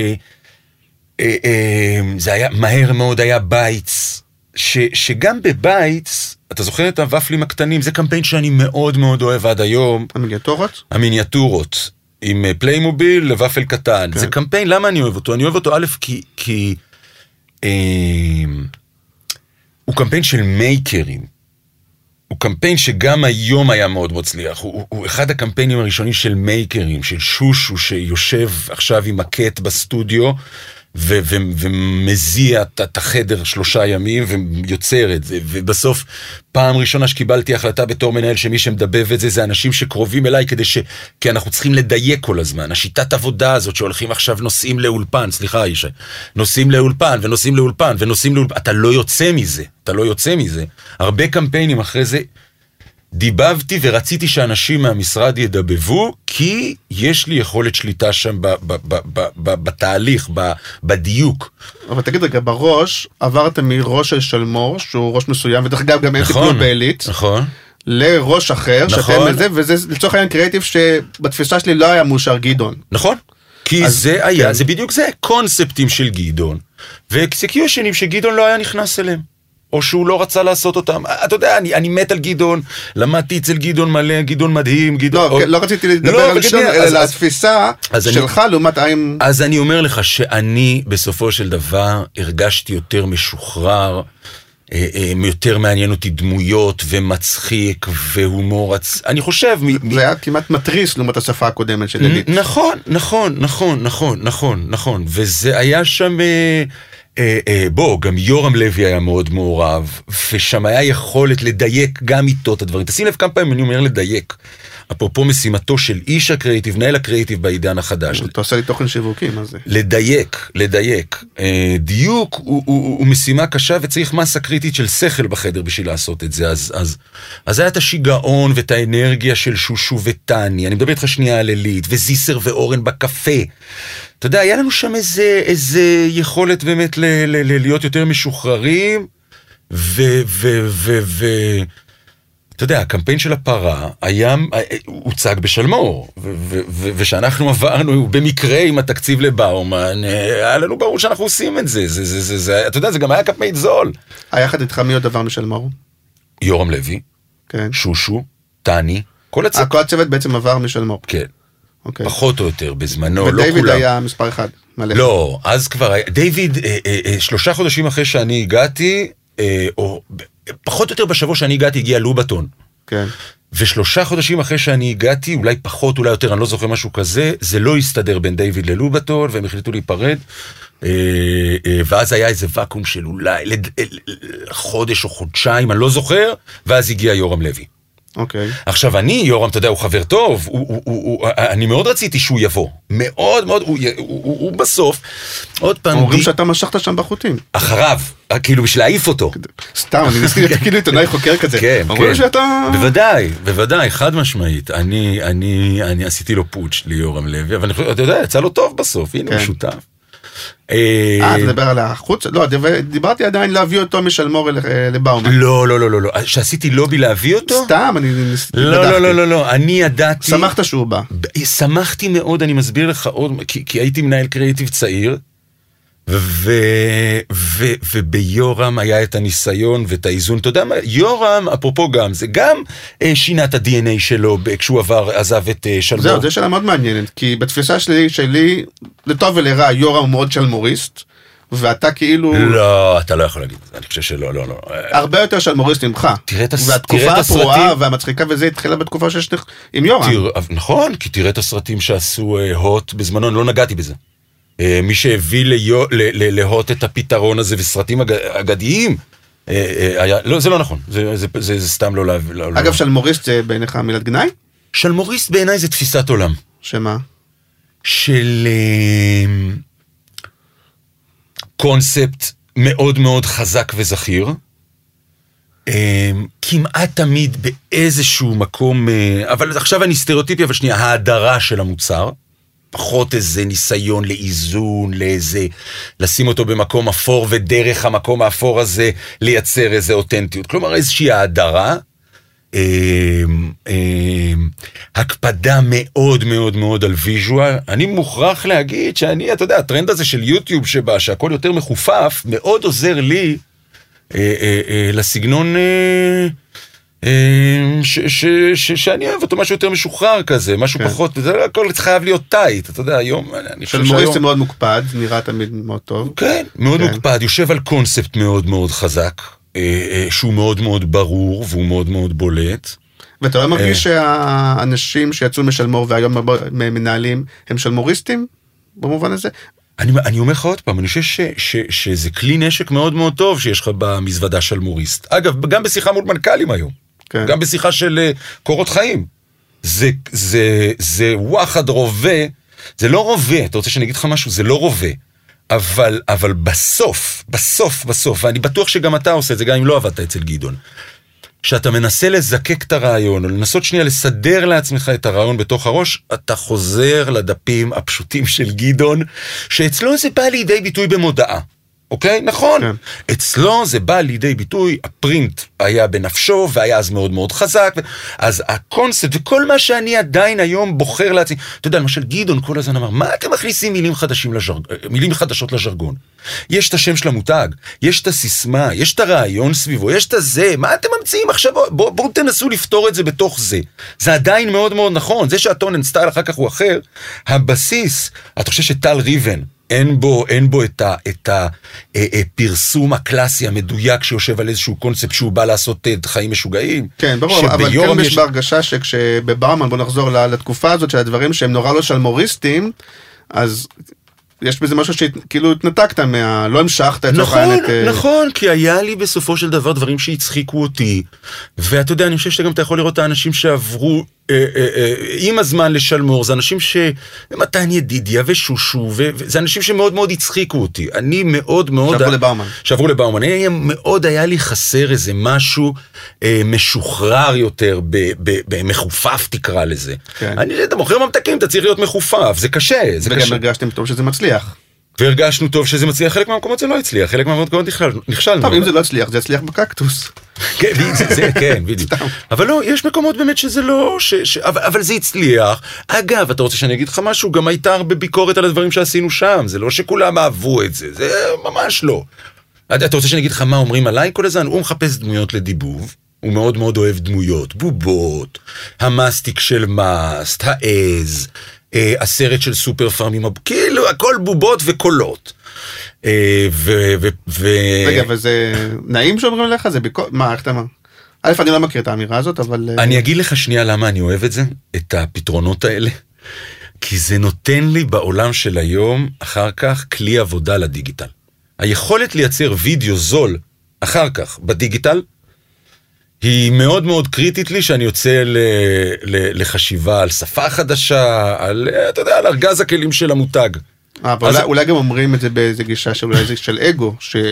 אה, אה, זה היה, מהר מאוד היה Bites, ש, שגם ב Bites, אתה זוכר את הוואפלים הקטנים? זה קמפיין שאני מאוד מאוד אוהב עד היום, המיניאטורות? המיניאטורות, עם אה, פליימוביל לוואפל קטן. כן. זה קמפיין, למה אני אוהב אותו? אני אוהב אותו א', כי... כי אה, הוא קמפיין של maker ים. הוא קמפיין שגם היום היה מאוד מצליח, הוא, הוא, הוא אחד הקמפיינים הראשונים של מייקרים, של שושו שיושב עכשיו עם הקט בסטודיו ו- ו- ומזיע את- החדר שלושה ימים ויוצר את זה, ובסוף פעם ראשונה שקיבלתי החלטה בתור מנהל שמי שמדבב את זה זה אנשים שקרובים אליי כדי ש... כי אנחנו צריכים לדייק כל הזמן, השיטת עבודה הזאת שהולכים עכשיו נוסעים לאולפן, סליחה ישי, נוסעים לאולפן ונוסעים לאולפן ונוסעים לאולפן, אתה לא יוצא מזה, אתה לא יוצא מזה. הרבה קמפיינים אחרי זה דיבבתי ורציתי שאנשים מהמשרד ידבבו, כי יש לי יכולת שליטה שם ב- ב- ב- ב- ב- בתהליך, ב- בדיוק. אבל תגיד רגע, בראש עברת מראש של שלמור, שהוא ראש מסוים, ודרך אגב גם אין טיפול בעילית, נכון. לראש אחר, נכון. שאתם זה, וזה לצורך העניין קריאיטיב שבתפיסה שלי לא היה מאושר גדעון. נכון. כי אז- זה היה, כן. זה בדיוק זה, קונספטים של גדעון, ואקסקיושנים שגדעון לא היה נכנס אליהם. או שהוא לא רצה לעשות אותם. אתה יודע, אני, אני מת על גדעון, למדתי אצל גדעון מלא, גדעון מדהים, גדעון... לא, או- כן, לא רציתי לדבר לא, על ושנייה, אלא על התפיסה אז אני- שלך לעומת האם... אז אני אומר לך שאני בסופו של דבר הרגשתי יותר משוחרר, אה, אה, יותר מעניין אותי דמויות ומצחיק והומור, אני חושב, זה היה כמעט מתריס לעומת השפה הקודמת של עילית. נכון, נכון, נכון, נכון, נכון, נכון, וזה היה שם, אה, בוא, גם יורם לוי היה מאוד מעורב, ושם היה יכולת לדייק גם איתו את הדברים. תשים לב כמה פעמים אני אומר לדייק. אפרופו משימתו של איש הקריאיטיב, מנהל הקריאיטיב בעידן החדש. אתה עושה לי תוכן שיווקי, מה זה? לדייק, לדייק. אה, דיוק הוא, הוא, הוא משימה קשה וצריך מסה קריטית של שכל בחדר בשביל לעשות את זה. אז, אז, אז היה את השיגעון ואת האנרגיה של שושו וטני, אני מדבר איתך שנייה על עילית, וזיסר ואורן בקפה. אתה יודע, היה לנו שם איזה, איזה יכולת באמת ל, ל, ל, להיות יותר משוחררים, ו... ו, ו, ו אתה יודע, הקמפיין של הפרה היה, הוצג בשלמור, ושאנחנו עברנו במקרה עם התקציב לבאומן, אה, היה לנו ברור שאנחנו עושים את זה, זה, זה, זה, זה, אתה יודע, זה גם היה קמפיין זול. היה יחד איתך מי עוד עבר משלמור? יורם לוי, כן. שושו, טני, כל הצוות, כל הצוות בעצם עבר משלמור. כן, אוקיי. פחות או יותר, בזמנו, לא ודייוויד כולם. היה מספר אחד. מלא. לא, אז כבר היה, דיוויד, אה, אה, אה, שלושה חודשים אחרי שאני הגעתי, אה, או פחות או יותר בשבוע שאני הגעתי, הגיע לובטון. כן. ושלושה חודשים אחרי שאני הגעתי, אולי פחות, אולי יותר, אני לא זוכר משהו כזה, זה לא הסתדר בין דיוויד ללובטון, והם החליטו להיפרד. אה, אה, ואז היה איזה ואקום של אולי אה, חודש או חודשיים, אני לא זוכר, ואז הגיע יורם לוי. אוקיי. עכשיו אני, יורם, אתה יודע, הוא חבר טוב, הוא, הוא, הוא, הוא, אני מאוד רציתי שהוא יבוא. מאוד מאוד, הוא, הוא, הוא, הוא בסוף, עוד פעם, אומרים די- שאתה משכת שם בחוטים. אחריו, כאילו בשביל להעיף אותו. סתם, אני ניסיתי להיות כאילו עיתונאי חוקר כזה. כן, אומרים כן. שאתה... בוודאי, בוודאי, חד משמעית. אני, אני, אני עשיתי לו פוטש ליורם לוי, אבל אני חושב, אתה יודע, יצא לו טוב בסוף, הנה הוא כן. שותף. אה, אתה מדבר על החוץ? לא, דיבר- דיברתי עדיין להביא אותו משלמור אה, לבאומן. לא, לא, לא, לא, לא, שעשיתי לובי להביא אותו? סתם, אני לא, לא. לא, לא, לא, אני ידעתי... שמחת שהוא בא. שמחתי מאוד, אני מסביר לך עוד, כי הייתי מנהל קריאיטיב צעיר, ו, ו, וביורם היה את הניסיון ואת האיזון. אתה יודע מה, יורם, אפרופו גם, זה גם אה, שינה את ה-DNA שלו כשהוא עבר, עזב את אה, שלמור. זהו, זו שאלה מאוד מעניינת, כי בתפיסה שלי, שלי, לטוב ולרע, יורם הוא מאוד שלמוריסט. ואתה כאילו לא, אתה לא יכול להגיד אני חושב שלא, לא, לא. הרבה יותר שלמוריסט ממך. תראה את הס- תראה והתקופה הפרועה הסרטים. והמצחיקה וזה התחילה בתקופה שיש לך עם יורם. נכון, כי תראה את הסרטים שעשו אה, הוט בזמנו, אני לא נגעתי בזה. אה, מי שהביא ליו- ל- ל- להוט את הפתרון הזה וסרטים אג- אגדיים, אה, אה, היה, לא, זה לא נכון, זה, זה, זה, זה סתם לא להביא. לא, אגב, לא. שלמוריסט זה בעיניך מילת גנאי? שלמוריסט בעיניי זה תפיסת עולם. שמה? של קונספט מאוד מאוד חזק וזכיר. כמעט תמיד באיזשהו מקום, אבל עכשיו אני סטריאוטיפי, אבל שנייה, ההדרה של המוצר. פחות איזה ניסיון לאיזון, לאיזה, לשים אותו במקום אפור ודרך המקום האפור הזה לייצר איזה אותנטיות. כלומר איזושהי האדרה, אה, אה, הקפדה מאוד מאוד מאוד על visual. אני מוכרח להגיד שאני, אתה יודע, הטרנד הזה של יוטיוב שבה, שהכל יותר מחופף, מאוד עוזר לי אה, אה, אה, לסגנון אה, ש, ש, ש, שאני אוהב אותו, משהו יותר משוחרר כזה, משהו כן. פחות, זה לא הכל חייב להיות tight, אתה יודע, היום, אני חושב שהיום... זה מאוד מוקפד, נראה תמיד מאוד טוב. כן, מאוד כן. מוקפד, יושב על קונספט מאוד מאוד חזק, אה, אה, שהוא מאוד מאוד ברור והוא מאוד מאוד בולט. ואתה לא אה. מרגיש שהאנשים שיצאו משלמור והיום מנהלים הם שלמוריסטים במובן הזה? אני, אני אומר לך עוד פעם, אני חושב ש, ש, שזה כלי נשק מאוד מאוד טוב שיש לך במזוודה של מוריסט. אגב, גם בשיחה מול מנכ"לים היום, כן. גם בשיחה של אה, קורות חיים. זה, זה, זה וואחד רובה, זה לא רובה, אתה רוצה שאני אגיד לך משהו? זה לא רובה. אבל, אבל בסוף, בסוף, בסוף, ואני בטוח שגם אתה עושה את זה, גם אם לא עבדת אצל גדעון. כשאתה מנסה לזקק את הרעיון, או לנסות שנייה לסדר לעצמך את הרעיון בתוך הראש, אתה חוזר לדפים הפשוטים של גדעון, שאצלו זה בא לידי ביטוי במודעה. אוקיי? נכון. כן. אצלו זה בא לידי ביטוי, הפרינט היה בנפשו והיה אז מאוד מאוד חזק, ו- אז הקונספט וכל מה שאני עדיין היום בוחר לעצמי, אתה יודע, למשל גדעון כל הזמן אמר, מה אתם מכניסים מילים, לז'רג... מילים חדשות לז'רגון? יש את השם של המותג, יש את הסיסמה, יש את הרעיון סביבו, יש את הזה, מה אתם ממציאים עכשיו? בואו בוא, בוא תנסו לפתור את זה בתוך זה. זה עדיין מאוד מאוד נכון, זה שה tone and style אחר כך הוא אחר, הבסיס, אתה חושב שטל ריבן, אין בו, אין בו את, ה, את הפרסום הקלאסי המדויק שיושב על איזשהו קונספט שהוא בא לעשות אה, חיים משוגעים. כן, ברור, אבל כן יש בהרגשה שכשבברמן, בוא נחזור לתקופה הזאת של הדברים שהם נורא לא שלמוריסטים, אז יש בזה משהו שכאילו התנתקת מה... לא המשכת את נכון, נכון, כי היה לי בסופו של דבר דברים שהצחיקו אותי. ואתה יודע, אני חושב שגם אתה יכול לראות את האנשים שעברו אה, אה, אה, עם הזמן לשלמור, זה אנשים ש... מתן ידידיה ושושו, ו- וזה אנשים שמאוד מאוד הצחיקו אותי. אני מאוד מאוד... שעברו לבאומן. שעברו לבאומן. אני מאוד היה לי חסר איזה משהו אה, משוחרר יותר, במחופף תקרא לזה. כן. אני, אתה מוכר ממתקים, אתה צריך להיות מחופף, זה קשה, זה וגם קשה. הרגשתם טוב שזה מצליח. והרגשנו טוב שזה מצליח, חלק מהמקומות זה לא הצליח, חלק מהמקומות נכשל- נכשלנו. טוב, אם זה לא הצליח, זה יצליח בקקטוס. כן, זה, כן, בדיוק. אבל לא, יש מקומות באמת שזה לא, ש, ש, אבל, אבל זה הצליח. אגב, אתה רוצה שאני אגיד לך משהו? גם הייתה הרבה ביקורת על הדברים שעשינו שם, זה לא שכולם אהבו את זה, זה ממש לא. אתה רוצה שאני אגיד לך מה אומרים עליי כל הזמן? הוא מחפש דמויות לדיבוב. הוא מאוד מאוד אוהב דמויות, בובות, המאסטיק של מאסט, העז, אה, הסרט של סופר פארמים, כאילו הכל בובות וקולות. אה, ו... ו, ו רגע, וזה נעים שאומרים לך? זה ביקורת? מה, איך אתה אומר? א', אני לא מכיר את האמירה הזאת, אבל... אה, אני אגיד לך שנייה למה אני אוהב את זה, את הפתרונות האלה. כי זה נותן לי בעולם של היום, אחר כך, כלי עבודה לדיגיטל. היכולת לייצר וידאו זול אחר כך בדיגיטל, היא מאוד מאוד קריטית לי שאני יוצא ל, ל, לחשיבה על שפה חדשה, על, אה, אתה יודע, על ארגז הכלים של המותג. אה, אבל אז- אולי- אולי גם אומרים את זה באיזה גישה של אולי זה של אגו, שהוא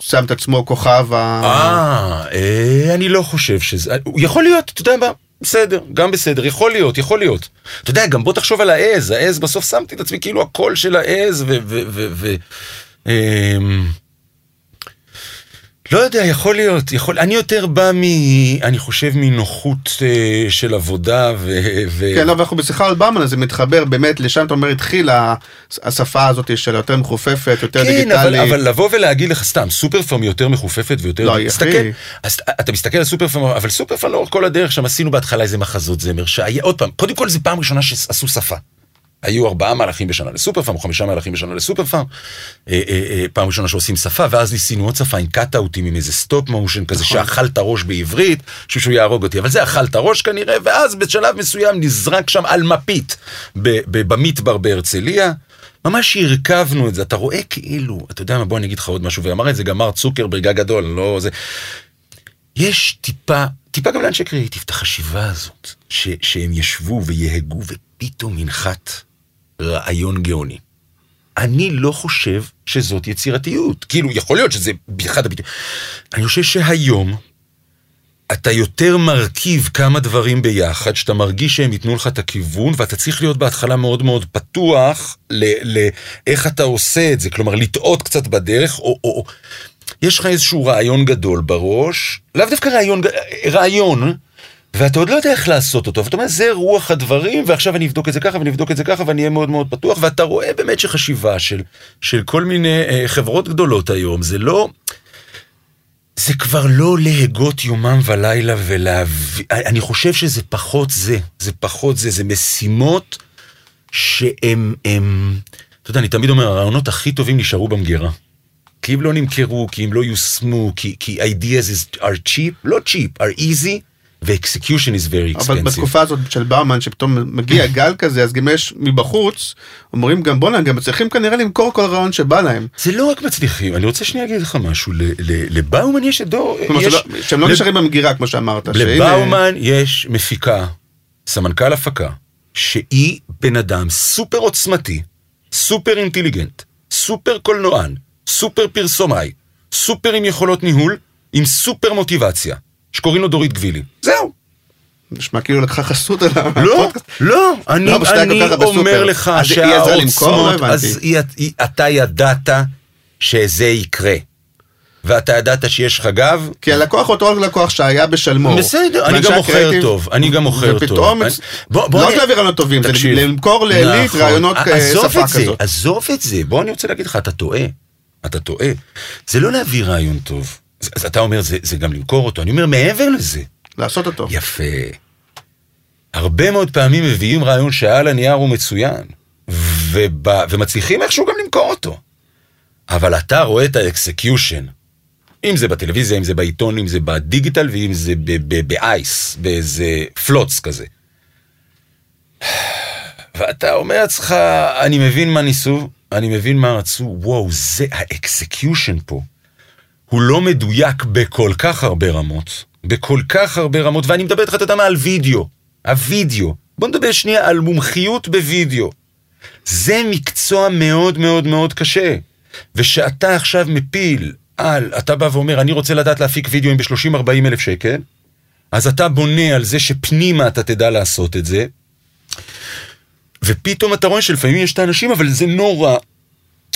שם את עצמו כוכב ה... אה, אה, אני לא חושב שזה... יכול להיות, אתה יודע מה? בסדר, גם בסדר, יכול להיות, יכול להיות. אתה יודע, גם בוא תחשוב על העז, העז, בסוף שמתי את עצמי כאילו הקול של העז, ו... ו, ו, ו אמ, לא יודע, יכול להיות, יכול... אני יותר בא מ... אני חושב מנוחות אה, של עבודה ו... ו... כן, לא, ואנחנו בשיחה על אז זה מתחבר באמת, לשם אתה אומר התחילה השפה הזאת של יותר מחופפת, יותר כן, אבל, דיגיטלית. אבל לבוא ולהגיד לך סתם, סופר פארם יותר מחופפת ויותר... לא, תסתכל, אחי. אז אתה מסתכל על סופר פארם, אבל סופר פארם לאורך כל הדרך שם עשינו בהתחלה איזה מחזות זמר, שהיה, עוד פעם, קודם כל זה פעם ראשונה שעשו שפה. היו ארבעה מהלכים בשנה לסופר פארם, או חמישה מהלכים בשנה לסופר פארם. אה, אה, אה, פעם ראשונה שעושים שפה, ואז ניסינו עוד שפה עם קאט-אאוטים, עם איזה stop motion כזה, נכון. שאכל את הראש בעברית, שהוא יהרוג אותי, אבל זה אכל את הראש כנראה, ואז בשלב מסוים נזרק שם על מפית במדבר בהרצליה. ממש הרכבנו את זה, אתה רואה כאילו, אתה יודע מה, בוא אני אגיד לך עוד משהו, ואמר את זה גם מר צוקרברג הגדול, לא זה. יש טיפה, טיפה גם לאנשי קריאיטיב, את החשיבה הזאת, ש, שהם ישבו ויהגו ופתאום ינחת רעיון גאוני. אני לא חושב שזאת יצירתיות. כאילו, יכול להיות שזה אחד הביטויים. אני חושב שהיום אתה יותר מרכיב כמה דברים ביחד, שאתה מרגיש שהם ייתנו לך את הכיוון, ואתה צריך להיות בהתחלה מאוד מאוד פתוח לאיך אתה עושה את זה, כלומר, לטעות קצת בדרך, או, או, או יש לך איזשהו רעיון גדול בראש, לאו דווקא רעיון, רעיון, ואתה עוד לא יודע איך לעשות אותו, ואתה אומר, זה רוח הדברים, ועכשיו אני אבדוק את זה ככה, ואני אבדוק את זה ככה, ואני אהיה מאוד מאוד פתוח, ואתה רואה באמת שחשיבה של, של כל מיני אה, חברות גדולות היום, זה לא... זה כבר לא להגות יומם ולילה ולהביא... אני חושב שזה פחות זה, זה פחות זה, זה משימות שהם, הם... אתה יודע, אני תמיד אומר, הרעיונות הכי טובים נשארו במגירה. כי אם לא נמכרו, כי אם לא יושמו, כי, כי ideas are cheap, לא cheap, are easy, ו-execution is very expensive. אבל בתקופה הזאת של באומן שפתאום מגיע גל כזה אז גם יש מבחוץ אומרים גם בואנה גם מצליחים כנראה למכור כל רעיון שבא להם. זה לא רק מצליחים, אני רוצה שנייה להגיד לך משהו, לבאומן יש את דור, שלא- שהם לא נשארים במגירה כמו שאמרת. לבאומן יש מפיקה, סמנכ"ל הפקה, שהיא בן אדם סופר עוצמתי, סופר אינטליגנט, סופר קולנוען, סופר פרסומאי, סופר עם יכולות ניהול, עם סופר מוטיבציה, שקוראים לו דורית גבילי. זהו. נשמע כאילו לקחה חסות על לא, הפודקאסט. לא, אני, לא, אני כך הרבה אומר. לך אז היא? לא שהעוצמות. אז היא, היא, אתה ידעת שזה יקרה. ואתה ידעת שיש לך גב, כי הלקוח אותו לקוח שהיה בשלמור. בסדר, אני גם מוכר טוב, אני גם מוכר טוב. ופתאום, אני- לא אני- רק להביא רעיונות טובים, זה. למכור לעילית נכון. רעיונות אה, שפה את זה, כזאת. עזוב את זה, בוא אני רוצה להגיד לך, אתה טועה. אתה טועה. זה לא להביא רעיון טוב. אז אז אתה אומר, זה, זה גם למכור אותו. אני אומר, מעבר לזה, לעשות אותו. יפה. הרבה מאוד פעמים מביאים רעיון שעל הנייר הוא מצוין, ובא, ומצליחים איכשהו גם למכור אותו. אבל אתה רואה את ה execution, אם זה בטלוויזיה, אם זה בעיתון, אם זה בדיגיטל, ואם זה באייס, באיזה פלוץ כזה. ואתה אומר לעצמך, אני מבין מה ניסו, אני מבין מה רצו, וואו, זה ה execution פה. הוא לא מדויק בכל כך הרבה רמות, בכל כך הרבה רמות, ואני מדבר איתך, אתה יודע מה, על וידאו, הוידאו. בוא נדבר שנייה על מומחיות בוידאו. זה מקצוע מאוד מאוד מאוד קשה. ושאתה עכשיו מפיל על, אתה בא ואומר, אני רוצה לדעת להפיק וידאוים ב-30-40 אלף שקל, אז אתה בונה על זה שפנימה אתה תדע לעשות את זה, ופתאום אתה רואה שלפעמים יש את האנשים, אבל זה נורא,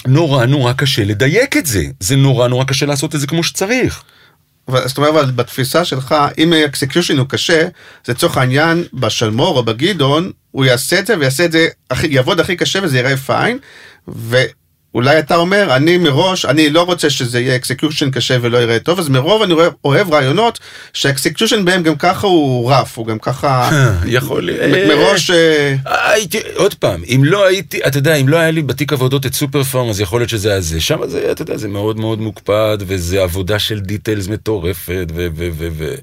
נורא נורא קשה לדייק את זה. זה נורא נורא קשה לעשות את זה כמו שצריך. אבל זאת אומרת, אבל בתפיסה שלך, אם ה execution הוא קשה, זה לצורך העניין, בשלמור או בגדעון, הוא יעשה את זה ויעשה את זה, יעבוד הכי קשה וזה יראה fine, ואולי אתה אומר, אני מראש, אני לא רוצה שזה יהיה execution קשה ולא יראה טוב, אז מרוב אני רואה- אוהב רעיונות שה execution בהם גם ככה הוא rough, הוא גם ככה, יכול להיות. מראש, אה, הייתי, עוד פעם, אם לא הייתי, אתה יודע, אם לא היה לי בתיק עבודות את סופר פארם, אז יכול להיות שזה היה זה. שם זה, אתה יודע, זה מאוד מאוד מוקפד, וזה עבודה של details מטורפת, ו... ו, ו, ו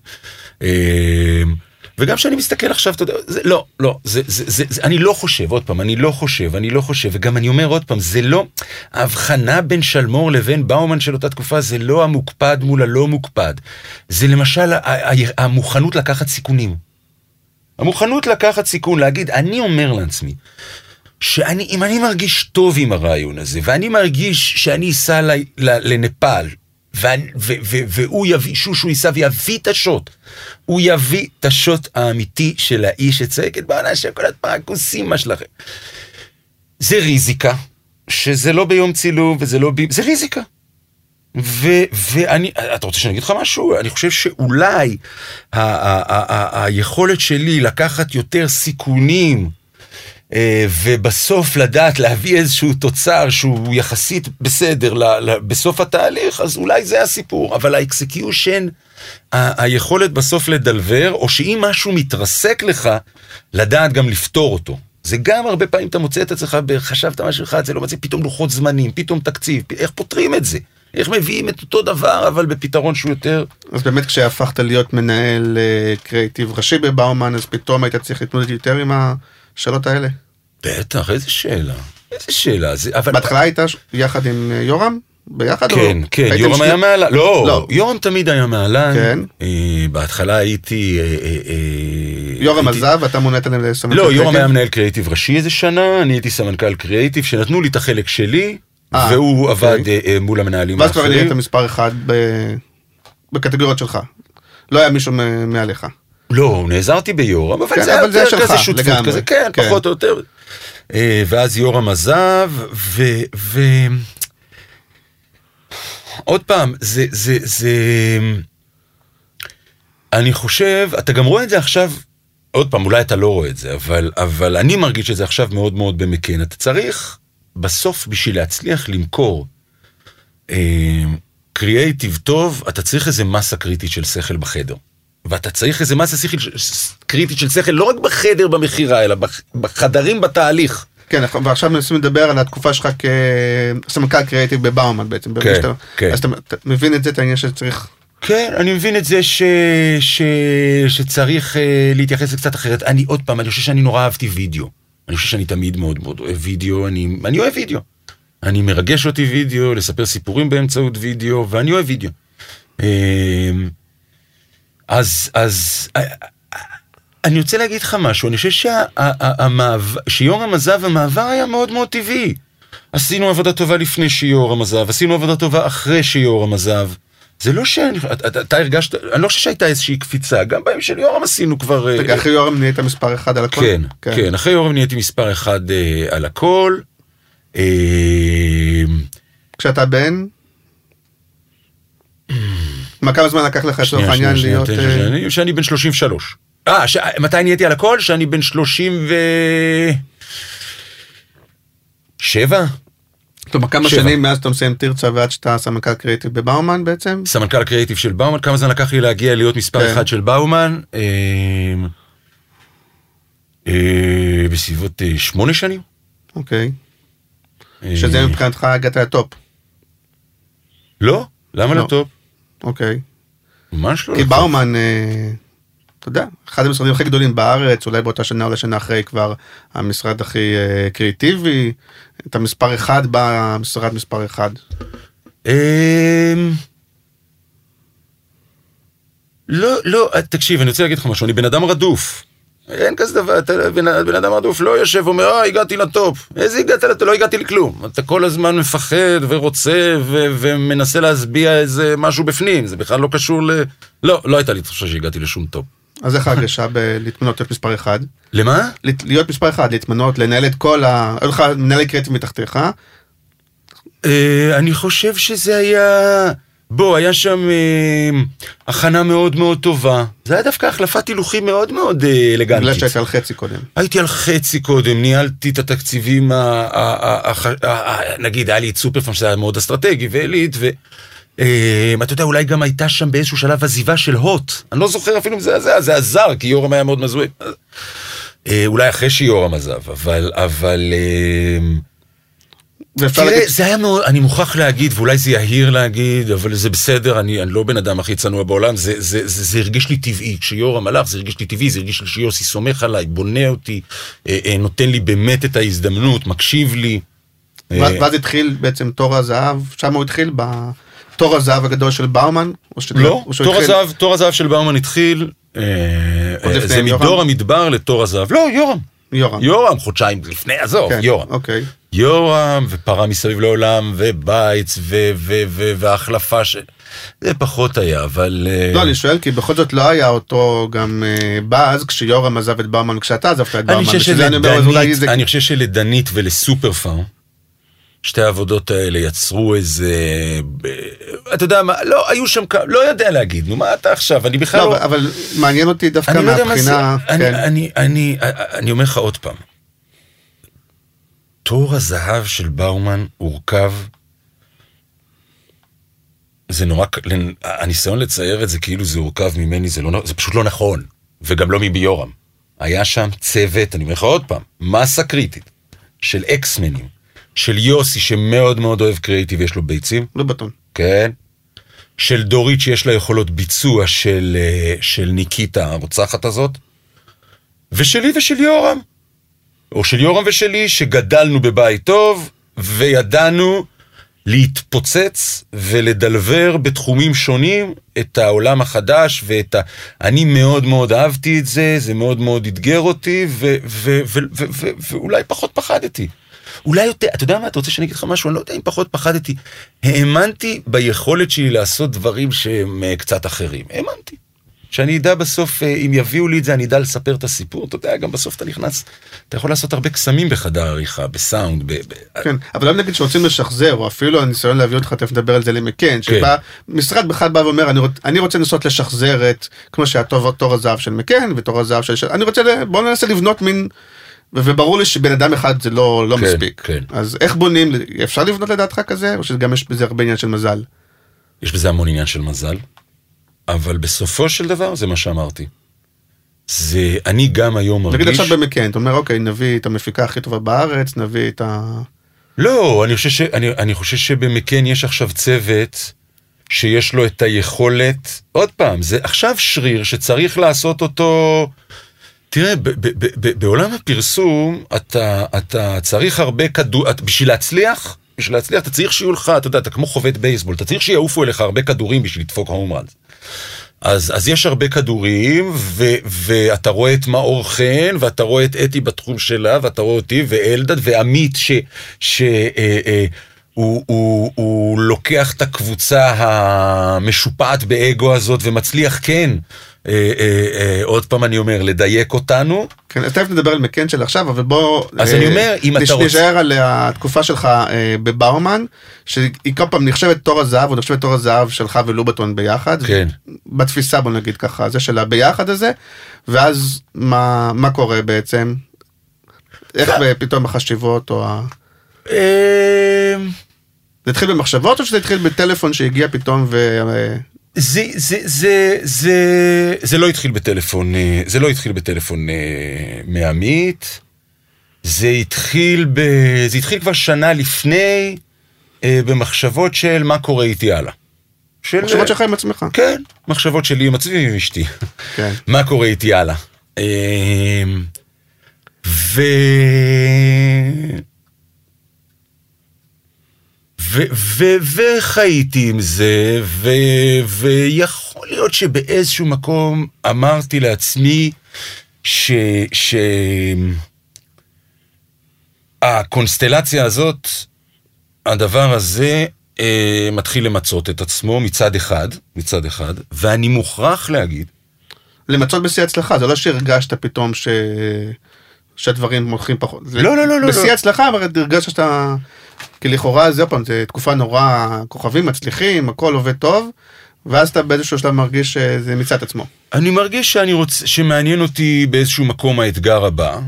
אמ, וגם כשאני מסתכל עכשיו, אתה יודע, זה, לא, לא, זה, זה, זה, זה, אני לא חושב, עוד פעם, אני לא חושב, אני לא חושב, וגם אני אומר עוד פעם, זה לא, ההבחנה בין שלמור לבין באומן של אותה תקופה, זה לא המוקפד מול הלא מוקפד. זה למשל המוכנות לקחת סיכונים. המוכנות לקחת סיכון, להגיד, אני אומר לעצמי, שאני, אם אני מרגיש טוב עם הרעיון הזה, ואני מרגיש שאני אסע לנפאל, והוא יביא, שושו ייסע ויביא את השוט, הוא יביא את השוט האמיתי של האיש שצועק את בעונה של כל הפרקוסים, מה שלכם. זה ריזיקה, שזה לא ביום צילום וזה לא ב... זה ריזיקה. ו- ואני, אתה רוצה שאני אגיד לך משהו? אני חושב שאולי היכולת שלי לקחת יותר סיכונים ובסוף לדעת להביא איזשהו תוצר שהוא יחסית בסדר בסוף התהליך, אז אולי זה הסיפור. אבל ה execution, ה- היכולת בסוף לדלבר, או שאם משהו מתרסק לך, לדעת גם לפתור אותו. זה גם הרבה פעמים אתה מוצא את עצמך, חשבת משהו אחד, זה לא מצא, פתאום לוחות זמנים, פתאום תקציב, איך פותרים את זה? איך מביאים את אותו דבר, אבל בפתרון שהוא יותר... אז באמת כשהפכת להיות מנהל אה, קריאיטיב ראשי בבאומן, אז פתאום היית צריך להתמודד יותר עם השאלות האלה? בטח, איזה שאלה. איזה שאלה. זה, אבל... בהתחלה היית יחד עם אה, יורם? ביחד? או כן, לא? כן, הייתם יורם שני- היה מעלן. לא, לא. יורם תמיד היה מעלן. כן. אה, בהתחלה הייתי... אה, אה, אה, יורם הייתי- עזב ואתה מונית לסמנכ"ל לא, יורם? היה מנהל קריאיטיב ראשי איזה שנה, אני הייתי סמנכ"ל קריאיטיב, שנתנו לי את החלק שלי, אה, והוא אוקיי. עבד אה, אה, מול המנהלים ואז כבר נהיית האחרים. מספר אחד ב- בקטגוריות שלך. לא היה מישהו מעליך. לא, נעזרתי ביורם, אבל כן, זה היה אבל זה יותר כזה שותפות לגמרי. כזה, כן, כן. פחות או יותר. אה, ואז יורם עזב, ו... ו... עוד פעם, זה, זה, זה... אני חושב, אתה גם רואה את זה עכשיו, עוד פעם, אולי אתה לא רואה את זה, אבל, אבל אני מרגיש את זה עכשיו מאוד מאוד במקן. אתה צריך, בסוף, בשביל להצליח למכור אה, קריאייטיב טוב, אתה צריך איזה מסה קריטית של שכל בחדר. ואתה צריך איזה מסה שכל, קריטית של שכל, לא רק בחדר במכירה, אלא בח- בחדרים בתהליך. כן, ועכשיו מנסים לדבר על התקופה שלך כסמנכ"ל קריאיטיב בבאומן בעצם. כן, שאתה- כן. אז אתה אתה מבין את זה, את העניין שצריך... כן, אני מבין את זה ש... ש... שצריך uh, להתייחס לקצת אחרת. אני עוד פעם, אני חושב שאני נורא אהבתי וידאו. אני חושב שאני תמיד מאוד מאוד אוהב וידאו, אני, אני אוהב וידאו. אני מרגש אותי וידאו, לספר סיפורים באמצעות וידאו, ואני אוהב וידאו. אמ, אז, אז, אה, אני רוצה להגיד לך משהו, אני חושב שיורם עזב, המעבר היה מאוד מאוד טבעי. עשינו עבודה טובה לפני שיורם עזב, עשינו עבודה טובה אחרי שיורם עזב. זה לא שאני, אתה, אתה, אתה הרגשת, אני לא חושב שהייתה איזושהי קפיצה, גם בימים של יורם עשינו כבר... אה, רגע, אחרי יורם נהיית מספר אחד על הכל? כן, כן, אחרי יורם נהייתי מספר אחד אה, על הכל. אה, כשאתה בן? מה כמה זמן לקח לך לצורך העניין להיות... אה, שאני- בן 33. אה, ש- מתי נהייתי על הכל? שאני בן 37? כלומר כמה שבע. שנים מאז אתה מסיים תרצה ועד שאתה סמנכ"ל קריאיטיב בבאומן בעצם? סמנכ"ל קריאיטיב של באומן, כמה זמן לקח לי להגיע להיות מספר כן. אחד של באומן? אה, אה, בסביבות אה, שמונה שנים. אוקיי. אה, שזה מבחינתך הגעת לטופ. לא, למה לא. טוב? אוקיי. ממש לא. כי. באומן, אה, אתה יודע, אחד המשרדים הכי גדולים בארץ, אולי באותה שנה או לשנה אחרי כבר המשרד הכי אה, קריאיטיבי, אתה מספר אחד במשרד מספר אחד. אמ, לא, לא, תקשיב, אני רוצה להגיד לך משהו, אני בן אדם רדוף. אין כזה דבר, אתה בן, בן אדם רדוף לא יושב ואומר, אה, הגעתי לטופ. איזה הגעת לטופ? לא הגעתי לכלום. אתה כל הזמן מפחד ורוצה ו- ומנסה להשביע איזה משהו בפנים, זה בכלל לא קשור ל... לא, לא הייתה לי תחושה שהגעתי לשום טופ. אז איך ההרגשה בלהתמנות להיות מספר אחד? למה? להיות מספר אחד, להתמנות, לנהל את כל ה... היו לך מנהלי קריאיטיב מתחתיך, אה, אני חושב שזה היה... בוא, היה שם אה, הכנה מאוד מאוד טובה. זה היה דווקא החלפת הילוכים מאוד מאוד אה, אלגנטית. בגלל שהיית על חצי קודם. הייתי על חצי קודם, ניהלתי את התקציבים, ה- ה- ה- ה- ה- ה- נגיד היה לי את סופרפארם שזה היה מאוד אסטרטגי ועילית, ואתה יודע אולי גם הייתה שם באיזשהו שלב עזיבה של הוט, אני לא זוכר אפילו אם זה זה, זה עזר כי יורם היה מאוד מזוהה. אה, אולי אחרי שיורם עזב, אבל, אבל, אה, ואפשר תראה, להגיד, זה היה מאוד, אני מוכרח להגיד, ואולי זה יהיר להגיד, אבל זה בסדר, אני, אני לא בן אדם הכי צנוע בעולם, זה, זה, זה, זה הרגיש לי טבעי. כשיורם הלך, זה הרגיש לי טבעי, זה הרגיש לי שיוסי סומך עליי, בונה אותי, אה, אה, נותן לי באמת את ההזדמנות, מקשיב לי. אה, ואז ואז התחיל בעצם תור הזהב, שם הוא התחיל בתור הזהב הגדול של באומן? לא, תור התחיל- הזהב, תור הזהב של באומן התחיל, אה, אה, זה? מדור המדבר לתור הזהב. לא, יורם. יורם. יורם, חודשיים לפני, עזוב, כן, יורם. אוקיי. יורם ופרה מסביב לעולם ובייץ ו- ו- ו- והחלפה ש... זה פחות היה, אבל... אה, לא, אני שואל כי בכל זאת לא היה אותו גם אה, באז כשיורם עזב את באומן וכשאתה עזבת את אני זה אני אני חושב שלדנית ולסופר פארם, שתי העבודות האלה יצרו איזה... ב- אתה יודע מה, לא, היו שם כמה, לא יודע להגיד, נו מה אתה עכשיו, אני בכלל לא, לא... אבל- מעניין אותי דווקא אני לא מהבחינה... אני, כן. אני, אני, אני אומר לך עוד פעם, תור הזהב של באומן הורכב, זה נורא, הניסיון לצייר את זה כאילו זה הורכב ממני, זה, לא, זה פשוט לא נכון, וגם לא מביורם. היה שם צוות, אני אומר לך עוד פעם, מסה קריטית של אקסמנים, של יוסי שמאוד מאוד אוהב קריאיטיב, יש לו ביצים, לא בטון. כן? של דורית שיש לה יכולות ביצוע של, אה, של ניקיטה הרוצחת הזאת, ושלי ושל יורם. או של יורם ושלי, שגדלנו בבית טוב, וידענו להתפוצץ ולדלבר בתחומים שונים את העולם החדש ואת ה... אני מאוד מאוד אהבתי את זה, זה מאוד מאוד אתגר אותי, ו- ו- ו- ו- ו- ואולי פחות פחדתי. אולי יותר, אתה יודע מה, אתה רוצה שאני אגיד לך משהו? אני לא יודע אם פחות פחדתי. האמנתי ביכולת שלי לעשות דברים שהם אה, קצת אחרים. האמנתי. שאני אדע בסוף, אה, אם יביאו לי את זה, אני אדע לספר את הסיפור. אתה יודע, גם בסוף אתה נכנס, אתה יכול לעשות הרבה קסמים בחדר עריכה, בסאונד, ב... ב- כן, אבל גם נגיד שרוצים לשחזר, או אפילו הניסיון להביא אותך, תכף נדבר על זה למקן, שבא, משרד בכלל בא ואומר, אני, רוצ, אני רוצה לנסות לשחזר את, כמו שהיה תור, הזהב של מקן, ותור הזהב של... אני רוצה, בוא ננסה לבנות מין... וברור לי שבן אדם אחד זה לא, לא כן, מספיק. כן. אז איך בונים, אפשר לבנות לדעתך כזה, או שגם יש בזה הרבה עניין של מזל? יש בזה המון עניין של מזל, אבל בסופו של דבר זה מה שאמרתי. זה, אני גם היום מרגיש... נגיד עכשיו במקן, אתה אומר, אוקיי, נביא את המפיקה הכי טובה בארץ, נביא את ה... לא, אני חושב, ש, אני, אני חושב שבמקן יש עכשיו צוות שיש לו את היכולת, עוד פעם, זה עכשיו שריר שצריך לעשות אותו... תראה, ב, ב, ב, ב, בעולם הפרסום אתה, אתה צריך הרבה כדור, בשביל להצליח, בשביל להצליח אתה צריך שיהיו לך, אתה יודע, אתה כמו חובט בייסבול, אתה צריך שיעופו אליך הרבה כדורים בשביל לדפוק הום ראנס. אז, אז יש הרבה כדורים, ו, ואתה רואה את מאור חן, ואתה רואה את אתי בתחום שלה, ואתה רואה אותי, ואלדד, ועמית, ש... ש אה, אה, הוא, הוא, הוא לוקח את הקבוצה המשופעת באגו הזאת ומצליח כן, אה, אה, אה, עוד פעם אני אומר, לדייק אותנו. כן, אז תכף נדבר על מקן של עכשיו, אבל בוא... אז אה, אני אומר, אם אתה נש- רוצה- נשאר על התקופה שלך אה, בבאומן, שהיא כל פעם נחשבת תור הזהב, או נחשבת תור הזהב שלך ולובטון ביחד. כן. בתפיסה בוא נגיד ככה, זה של הביחד הזה, ואז מה, מה קורה בעצם? איך לא. פתאום החשיבות או ה... אה, זה התחיל במחשבות או שזה התחיל בטלפון שהגיע פתאום ו... זה, זה, זה, זה, זה לא התחיל בטלפון, אה, זה לא התחיל בטלפון אה, מעמית, זה התחיל ב... זה התחיל כבר שנה לפני, אה, במחשבות של מה קורה איתי הלאה. של... מחשבות שלך עם עצמך. כן, מחשבות שלי עם עצמי ועם אשתי. כן. מה קורה איתי הלאה. אה, ו... ו- ו- וחייתי עם זה, ו- ויכול להיות שבאיזשהו מקום אמרתי לעצמי ש... ש... הקונסטלציה הזאת, הדבר הזה אה, מתחיל למצות את עצמו מצד אחד, מצד אחד, ואני מוכרח להגיד, למצות בשיא הצלחה, זה לא שהרגשת פתאום ש... שהדברים הולכים פחות. זה- לא, לא, לא, לא, בשיא לא. הצלחה, אבל הרגשת שאתה... כי לכאורה זה פעם, זה תקופה נורא, כוכבים מצליחים, הכל עובד טוב, ואז אתה באיזשהו שלב מרגיש שזה מיצה את עצמו. אני מרגיש שאני רוצה, שמעניין אותי באיזשהו מקום האתגר הבא.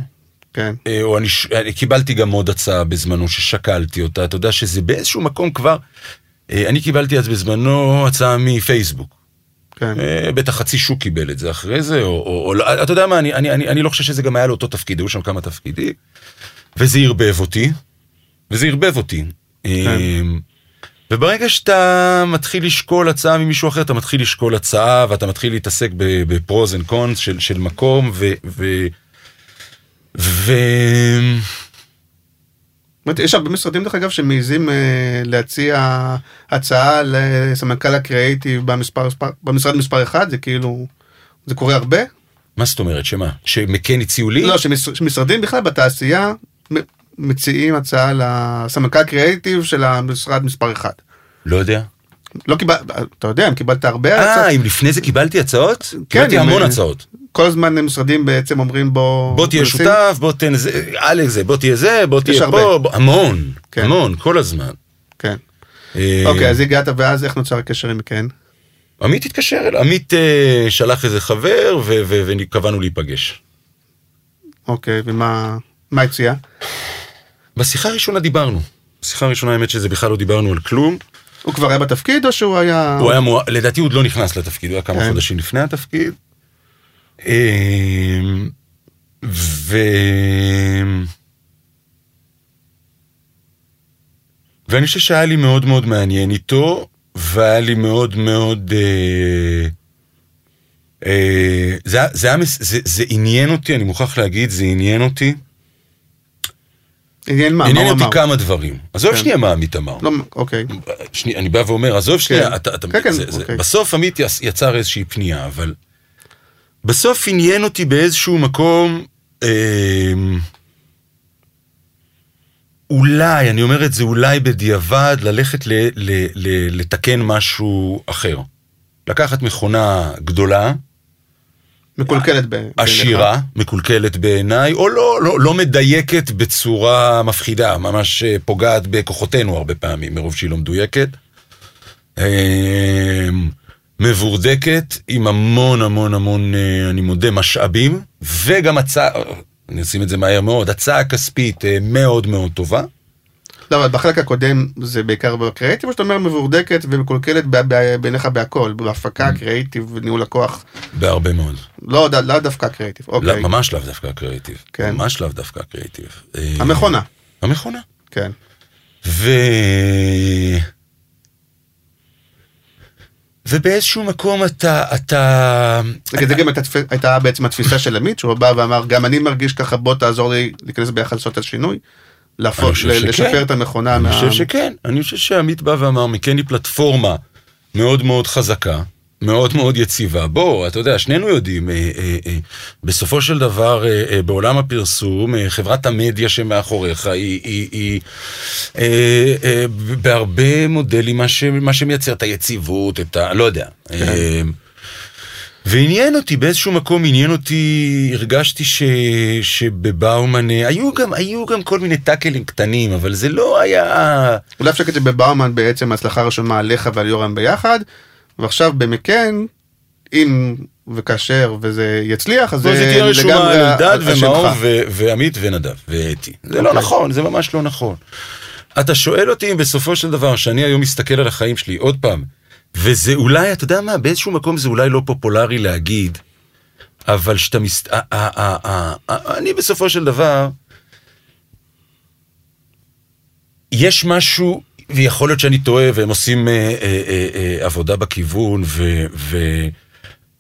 כן. אה, או אני, אני קיבלתי גם עוד הצעה בזמנו ששקלתי אותה, אתה יודע שזה באיזשהו מקום כבר, אה, אני קיבלתי אז בזמנו הצעה מפייסבוק. כן. אה, בטח חצי שוק קיבל את זה אחרי זה, או, או, או לא, אתה יודע מה, אני, אני, אני, אני לא חושב שזה גם היה לאותו תפקיד, היו שם כמה תפקידים, וזה ערבב אותי, וזה ערבב אותי. אה, וברגע שאתה מתחיל לשקול הצעה ממישהו אחר, אתה מתחיל לשקול הצעה, ואתה מתחיל להתעסק ב pros and cons של, של מקום, ו... ו, ו... יש הרבה משרדים דרך אגב שמעיזים אה, להציע הצעה לסמנכ"ל הקריאייטיב במספר, מספר- במשרד מספר אחד, זה כאילו, זה קורה הרבה? מה זאת אומרת, שמה? שמקן הציעו לי? לא, שמש- שמשרדים בכלל בתעשייה מציעים הצעה לסמנכ"ל הקריאייטיב של המשרד מספר אחד. לא יודע. לא קיבל, אתה יודע, אם קיבלת הרבה אה, הצעות, אם לפני זה קיבלתי הצעות? כן, קיבלתי המון אה, הצעות. כל הזמן משרדים בעצם אומרים בוא... בוא תהיה שותף, בוא תן זה, א' זה, בוא תהיה זה, בוא תהיה. פה, בוא- המון, כן. המון, כל הזמן. כן. אה, אוקיי, אז הגעת ואז איך נוצר הקשר עם כן? עמית התקשר אליי, עמית אה, שלח איזה חבר וקבענו להיפגש. אוקיי, ומה מה הציע? בשיחה הראשונה דיברנו. בשיחה הראשונה האמת שזה בכלל לא דיברנו על כלום. הוא כבר היה בתפקיד או שהוא היה... הוא היה מוע... לדעתי הוא עוד לא נכנס לתפקיד, הוא היה כמה כן. חודשים לפני התפקיד. אמ, ו... ואני חושב שהיה לי מאוד מאוד מעניין איתו, והיה לי מאוד מאוד... אה, אה, זה, זה, מס- זה, זה עניין אותי, אני מוכרח להגיד, זה עניין אותי. עניין מה? מה עניין הוא אותי אמר? כמה דברים. עזוב כן. שנייה מה עמית אמר. לא, אוקיי. שנייה, אני בא ואומר, עזוב שנייה, אתה, אתה, כן, כן, זה, זה, אוקיי. בסוף עמית יצ- יצר איזושהי פנייה, אבל בסוף עניין אותי באיזשהו מקום, אה, אולי, אני אומר את זה אולי בדיעבד, ללכת ל, ל, ל, לתקן משהו אחר. לקחת מכונה גדולה, מקולקלת ב- בעיניך. עשירה, מקולקלת בעיניי, או לא, לא, לא מדייקת בצורה מפחידה, ממש אה, פוגעת בכוחותינו הרבה פעמים, מרוב שהיא לא מדויקת. אה, מבורדקת, עם המון המון המון, אה, אני מודה, משאבים, וגם הצעה, אני אשים את זה מהר מאוד, הצעה כספית אה, מאוד מאוד טובה. לא, אבל בחלק הקודם זה בעיקר בקריאיטיב, או שאתה אומר מבורדקת ומקולקלת בעיניך בהכל, בהפקה, Mm. קריאיטיב, ניהול לקוח. בהרבה מאוד. לא ד- לאו דווקא קריאיטיב, לא, אוקיי. ממש לאו דווקא קריאיטיב. כן. ממש לאו דווקא קריאיטיב. אה, המכונה, המכונה. כן. ו... ובאיזשהו מקום אתה, אתה... נגיד, זה גם הייתה בעצם התפיסה של עמית, שהוא בא ואמר, גם אני מרגיש ככה, בוא תעזור לי להיכנס ביחד לעשות את השינוי, להפוך-. לשפר את המכונה. אני מה- חושב שכן, אני חושב שעמית בא ואמר, מכן היא פלטפורמה מאוד מאוד חזקה, מאוד מאוד יציבה. בוא, אתה יודע, שנינו יודעים, אה, אה, אה, בסופו של דבר, אה, אה, בעולם הפרסום, אה, חברת המדיה שמאחוריך היא, היא, היא אה, אה, בהרבה מודלים מה, ש, מה שמייצר את היציבות, את ה... לא יודע. אה, ועניין אותי, באיזשהו מקום עניין אותי, הרגשתי ש, שבבאומן, אה, היו גם, היו גם כל מיני טאקלים קטנים, אבל זה לא היה... אולי אפשר להגיד שבבאומן בעצם ההצלחה רשומה עליך ועל יורם ביחד, ועכשיו במקן, אם וכאשר וזה יצליח, אז זה תהיה רשומה לגמרי על אלדד. ומאור ו- ועמית ונדב ואתי. זה לא אוקיי. נכון, זה ממש לא נכון. אתה שואל אותי אם בסופו של דבר, שאני היום מסתכל על החיים שלי, עוד פעם, וזה אולי, אתה יודע מה, באיזשהו מקום זה אולי לא פופולרי להגיד, אבל שאתה מס... אני בסופו של דבר, יש משהו, ויכול להיות שאני טועה, והם עושים אה, אה, אה, אה, עבודה בכיוון, ו... ו...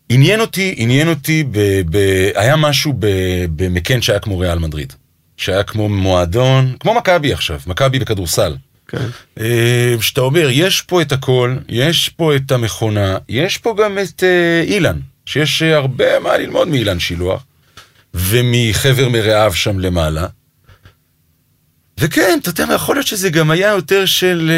עניין אותי, עניין אותי, ב, ב, היה משהו ב, במקן שהיה כמו ריאל מדריד. שהיה כמו מועדון, כמו מכבי עכשיו, מכבי בכדורסל. כן. אה, שאתה אומר, יש פה את הכל, יש פה את המכונה, יש פה גם את אה, אילן, שיש אה, הרבה מה ללמוד מאילן שילוח, ומחבר מרעיו שם למעלה. וכן, אתה יודע מה, יכול להיות שזה גם היה יותר של...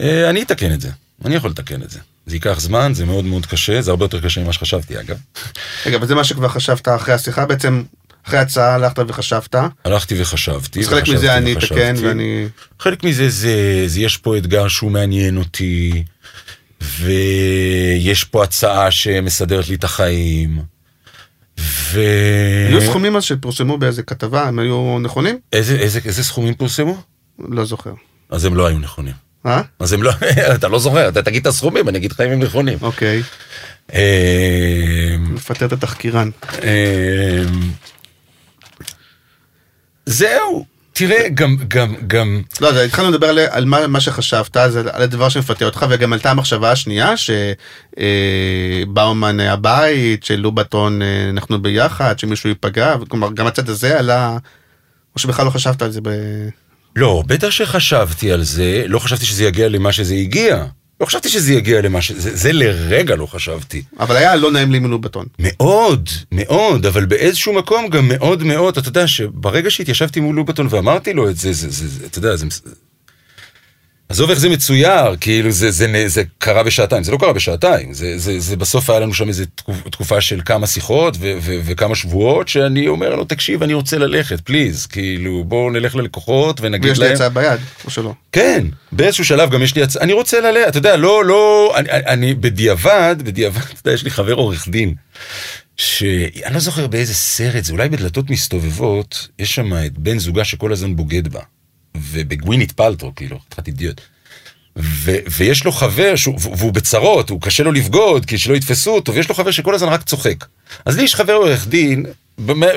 אני אתקן את זה, אני יכול לתקן את זה. זה ייקח זמן, זה מאוד מאוד קשה, זה הרבה יותר קשה ממה שחשבתי אגב. רגע, וזה מה שכבר חשבת אחרי השיחה, בעצם אחרי ההצעה הלכת וחשבת, הלכתי וחשבתי. אז חלק מזה אני. אתקן ואני... חלק מזה זה, זה יש פה אתגר שהוא מעניין אותי, ויש פה הצעה שמסדרת לי את החיים, ו... היו סכומים אז שפורסמו באיזה כתבה, הם היו נכונים? איזה, איזה, איזה סכומים פורסמו? לא זוכר. אז הם לא היו נכונים. אה? אז הם לא, אתה לא זוכר, אתה תגיד את הסכומים, אני אגיד לך אם הם נכונים. אוקיי. אה, מפטר את התחקירן. אה, זהו, תראה, גם, גם, גם, לא, אז התחלנו לדבר על, על מה, מה שחשבת, אז על, על הדבר שמפתה אותך, וגם עלתה המחשבה השנייה, שבאומן הבית, של לובטון אה, אנחנו ביחד, שמישהו ייפגע, כלומר גם הצד הזה עלה, או שבכלל לא חשבת על זה ב... לא, בטח שחשבתי על זה, לא חשבתי שזה יגיע למה שזה הגיע. לא חשבתי שזה יגיע למה ש... זה, זה לרגע לא חשבתי. אבל היה לא נעים לי מלובטון. מאוד, מאוד, אבל באיזשהו מקום גם מאוד מאוד, אתה יודע שברגע שהתיישבתי מול לובטון ואמרתי לו את זה, זה, זה, זה אתה יודע, זה... עזוב איך זה מצויר, כאילו זה, זה, זה, זה קרה בשעתיים, זה לא קרה בשעתיים, זה, זה, זה בסוף היה לנו שם איזו תקופה של כמה שיחות ו, ו, וכמה שבועות שאני אומר לו, תקשיב, אני רוצה ללכת, פליז, כאילו בואו נלך ללקוחות ונגיד ויש לי להם... הצעה ביד, או שלא. כן, באיזשהו שלב גם יש לי הצעה, אני רוצה ללכת, אתה יודע, לא, לא, אני, אני בדיעבד, בדיעבד, אתה יודע, יש לי חבר עורך דין, שאני לא זוכר באיזה סרט, זה אולי בדלתות מסתובבות, יש שם את בן זוגה שכל הזמן בוגד בה, ובגווינית פלטרו, כאילו, חתיכת אידיוט. ו- ויש לו חבר, שהוא, והוא בצרות, הוא קשה לו לבגוד, כי שלא יתפסו אותו, ויש לו חבר שכל הזמן רק צוחק. אז לי יש חבר עורך דין,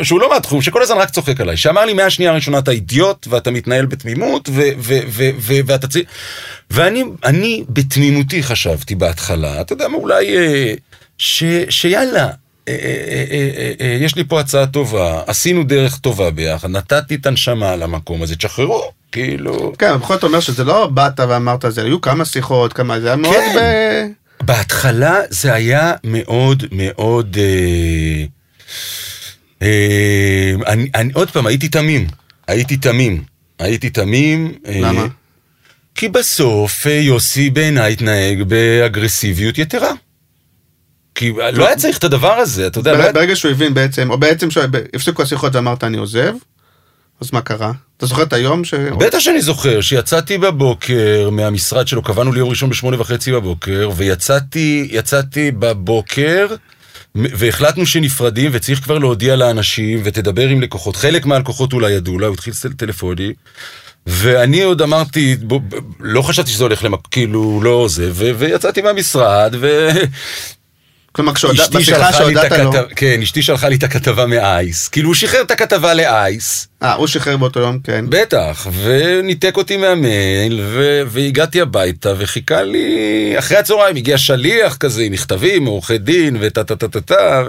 שהוא לא מהתחום, שכל הזמן רק צוחק עליי, שאמר לי מהשנייה הראשונה אתה אידיוט ואתה מתנהל בתמימות ו- ו- ו- ו- ואתה צריך... ואני אני בתמימותי חשבתי בהתחלה, אתה יודע מה, אולי אה, ש- שיאללה, אה, אה, יש לי פה הצעה טובה, עשינו דרך טובה ביחד, נתתי את הנשמה למקום הזה, תשחררו, כאילו... כן, בכל זאת אומר שזה לא באת ואמרת זה, היו כמה שיחות, כמה, זה היה מאוד כן. ב... בהתחלה זה היה מאוד מאוד... אה, אה, אני, אני עוד פעם, הייתי תמים. הייתי תמים. הייתי תמים. אה, למה? כי בסוף אה, יוסי בעיניי התנהג באגרסיביות יתרה. כי לא היה צריך את הדבר הזה, אתה יודע. לא ברגע שהוא הבין בעצם, או בעצם שהפסיקו השיחות ואמרת אני עוזב, אז מה קרה? אתה זוכר את היום ש... בטח שאני זוכר שיצאתי בבוקר מהמשרד שלו, קבענו ליום ראשון בשמונה וחצי בבוקר, ויצאתי יצאתי בבוקר, והחלטנו שנפרדים וצריך כבר להודיע לאנשים ותדבר עם לקוחות. חלק מהלקוחות אולי ידעו לה, הוא התחיל טל- טלפוני. ואני עוד אמרתי, בוא, לא חשבתי שזה הולך למק... כאילו, לא זה, ו- ויצאתי מהמשרד, ו... כלומר, כשהודע- אשתי בשיחה לי שהודעת לו, כן, אשתי שלחה לי את הכתבה מאייס. כאילו, הוא שחרר את הכתבה לאייס. אה, הוא שחרר באותו יום, כן. בטח, וניתק אותי מהמייל, ו- והגעתי הביתה, וחיכה לי, אחרי הצהריים הגיע שליח כזה עם מכתבים מעורכי דין, וטה טה טה טה טה,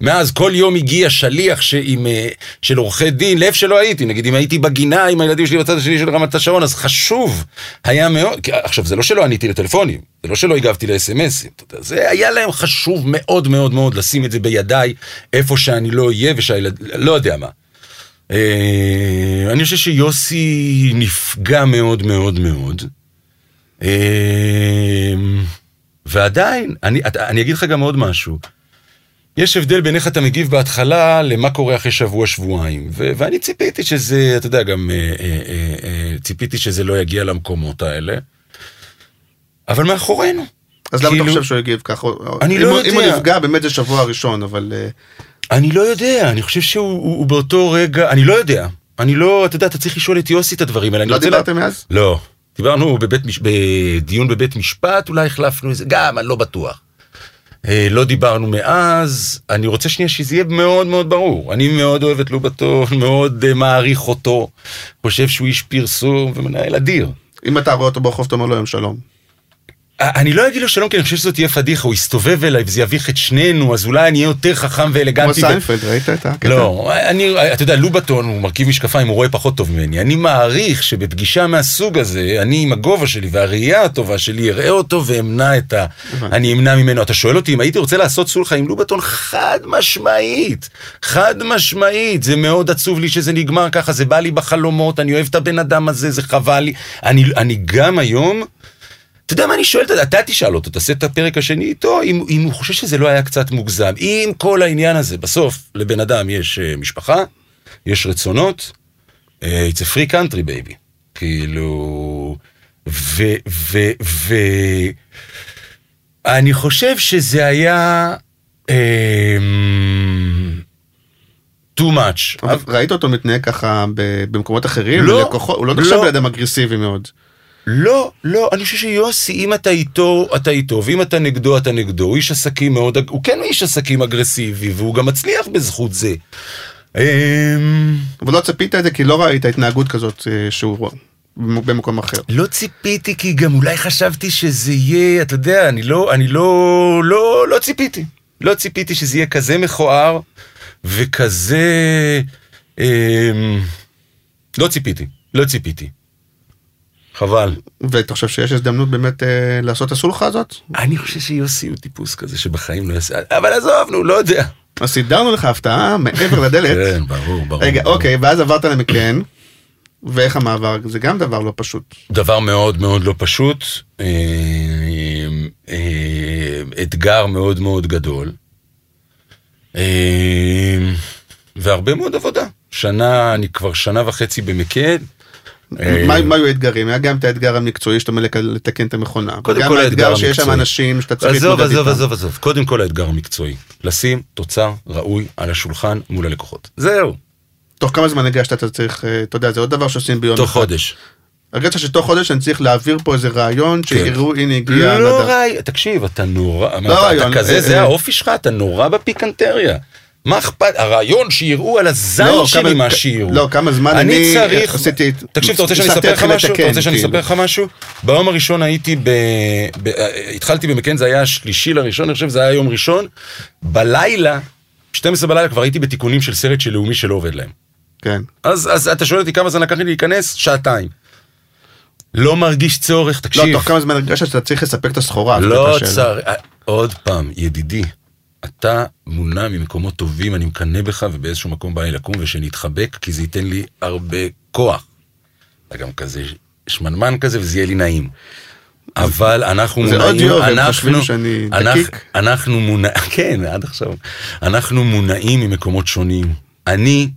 ומאז כל יום הגיע שליח ש- עם, אה, של עורכי דין, לאיפה שלא הייתי, נגיד אם הייתי בגינה עם הילדים שלי בצד השני של רמת השרון, אז חשוב היה מאוד, עכשיו זה לא שלא עניתי לטלפונים, זה לא שלא הגבתי לאס.אם.אסים, זה היה להם חשוב מאוד מאוד מאוד לשים את זה בידיי, איפה שאני לא אהיה, ושהילד, לא יודע מה. אה, אני חושב שיוסי נפגע מאוד מאוד מאוד. אה, ועדיין, אני, אני אגיד לך גם עוד משהו. יש הבדל בין איך אתה מגיב בהתחלה למה קורה אחרי שבוע, שבועיים. ו- ואני ציפיתי שזה, אתה יודע, גם אה, אה, אה, אה, ציפיתי שזה לא יגיע למקומות האלה. אבל מאחורינו. אז למה אתה כאילו- חושב שהוא הגיב ככה? אני אם לא הוא- אם הוא יודע. נפגע, באמת זה שבוע ראשון, אבל... אני לא יודע, אני חושב שהוא הוא, הוא באותו רגע, אני לא יודע. אני לא, אתה יודע, אתה צריך לשאול את יוסי את הדברים האלה. לא דיברתם מאז? לא. דיברנו בבית, מש- בדיון בבית משפט, אולי החלפנו איזה, גם, אני לא בטוח. אה, לא דיברנו מאז, אני רוצה שנייה שזה יהיה מאוד מאוד ברור. אני מאוד אוהב את לובטון, מאוד אה, מעריך אותו, חושב שהוא איש פרסום ומנהל אדיר. אם אתה רואה אותו ברחוב, אתה אומר לו יום שלום. אני לא אגיד לו שלום, כי אני חושב שזאת תהיה פדיחה, הוא יסתובב אליי וזה יביך את שנינו, אז אולי אני אהיה יותר חכם כמו ואלגנטי. ו- סיינפלד, ראית את הקטע? לא, אני, אתה יודע, לובטון הוא מרכיב משקפיים, הוא רואה פחות טוב ממני. אני מעריך שבפגישה מהסוג הזה, אני עם הגובה שלי והראייה הטובה שלי, אראה אותו ואמנע את ה... אני אמנע ממנו. אתה שואל אותי אם הייתי רוצה לעשות סולחה עם לובטון? חד משמעית. חד משמעית. זה מאוד עצוב לי שזה נגמר ככה, זה בא לי בחלומות, אני אוהב את הבן אדם הזה, זה חבל לי. אני, אני גם היום... אתה יודע מה אני שואל, אתה תשאל אותו, תעשה את הפרק השני איתו, אם, אם הוא חושב שזה לא היה קצת מוגזם. אם כל העניין הזה, בסוף לבן אדם יש uh, משפחה, יש רצונות, uh, it's a free country baby. כאילו... ו... ו... ו... אני חושב שזה היה... Um, too much. ראית אותו מתנהג ככה במקומות אחרים? לא, ללקוחות? הוא לא נחשב לא. בן אדם אגרסיבי מאוד. לא, לא, אני חושב שיוסי, אם אתה איתו, אתה איתו, ואם אתה נגדו, אתה נגדו. הוא איש עסקים מאוד, הוא כן איש עסקים אגרסיבי, והוא גם מצליח בזכות זה. אמ, אבל לא צפית את זה כי לא ראית התנהגות כזאת אה, שהוא במקום אחר. לא ציפיתי, כי גם אולי חשבתי שזה יהיה, אתה יודע, אני לא, אני לא, לא, לא ציפיתי. לא ציפיתי שזה יהיה כזה מכוער, וכזה... אמ, לא ציפיתי, לא ציפיתי. חבל. ואתה חושב שיש הזדמנות באמת אה, לעשות את הסולחה הזאת? אני חושב שיוסי הוא טיפוס כזה שבחיים לא יעשה, אבל עזוב, נו, לא יודע. אז סידרנו לך הפתעה מעבר לדלת. כן, ברור, ברור. רגע, ברור. אוקיי, ואז עברת למקן, ואיך המעבר? זה גם דבר לא פשוט. דבר מאוד מאוד לא פשוט, אה, אה, אתגר מאוד מאוד גדול, אה, והרבה מאוד עבודה. שנה, אני כבר שנה וחצי במקד. אה, מה היו האתגרים? היה גם את האתגר המקצועי שאתה מלא לתקן את המכונה. קודם כל האתגר האתגר שיש שם המקצועי. אנשים שאתה צריך עזוב, להתמודד עזוב, איתם. עזוב, עזוב. קודם כל האתגר המקצועי. לשים תוצר ראוי על השולחן מול הלקוחות. זהו, תוך כמה זמן הגשת אתה צריך, אה, אתה יודע, זה עוד דבר שעושים ביום תוך אחד. חודש. הרגשת שתוך חודש אני צריך להעביר פה איזה רעיון, שיראו הנה הגיע לא. רעיון, תקשיב, אתה נורא, לא אתה- כזה, אה, זה. האופי שלך, אתה נורא בפיקנטריה. מה אכפת? הרעיון שיראו על הזין לא, שלי כמה- מה שיראו. לא, כמה זמן אני אני צריך... עשיתי- תקשיב, אתה רוצה שאני אספר לך משהו? אתה רוצה שאני כאילו. אספר לך משהו? ביום הראשון הייתי ב... ב... אה, התחלתי במקן, זה היה השלישי לראשון, אני חושב שזה היה יום ראשון. בלילה, 12 בלילה כבר הייתי בתיקונים של סרט של לאומי שלא עובד להם. כן. אז, אז אתה שואל אותי כמה זמן לקח לי להיכנס? שעתיים. לא מרגיש צורך, לא, תקשיב. תוך כמה זמן הרגשת שאתה צריך לספק את הסחורה? לא. צריך, עוד פעם, ידידי, אתה מונע ממקומות טובים, אני מקנא בך, ובאיזשהו מקום בא לי לקום ושנתחבק, כי זה ייתן לי הרבה כוח. אתה גם כזה שמנמן כזה, וזה יהיה לי נעים. אבל אנחנו מונעים, אנחנו, אנחנו-? אנחנו מונעים, כן, עד עכשיו, אנחנו מונעים ממקומות שונים. אני,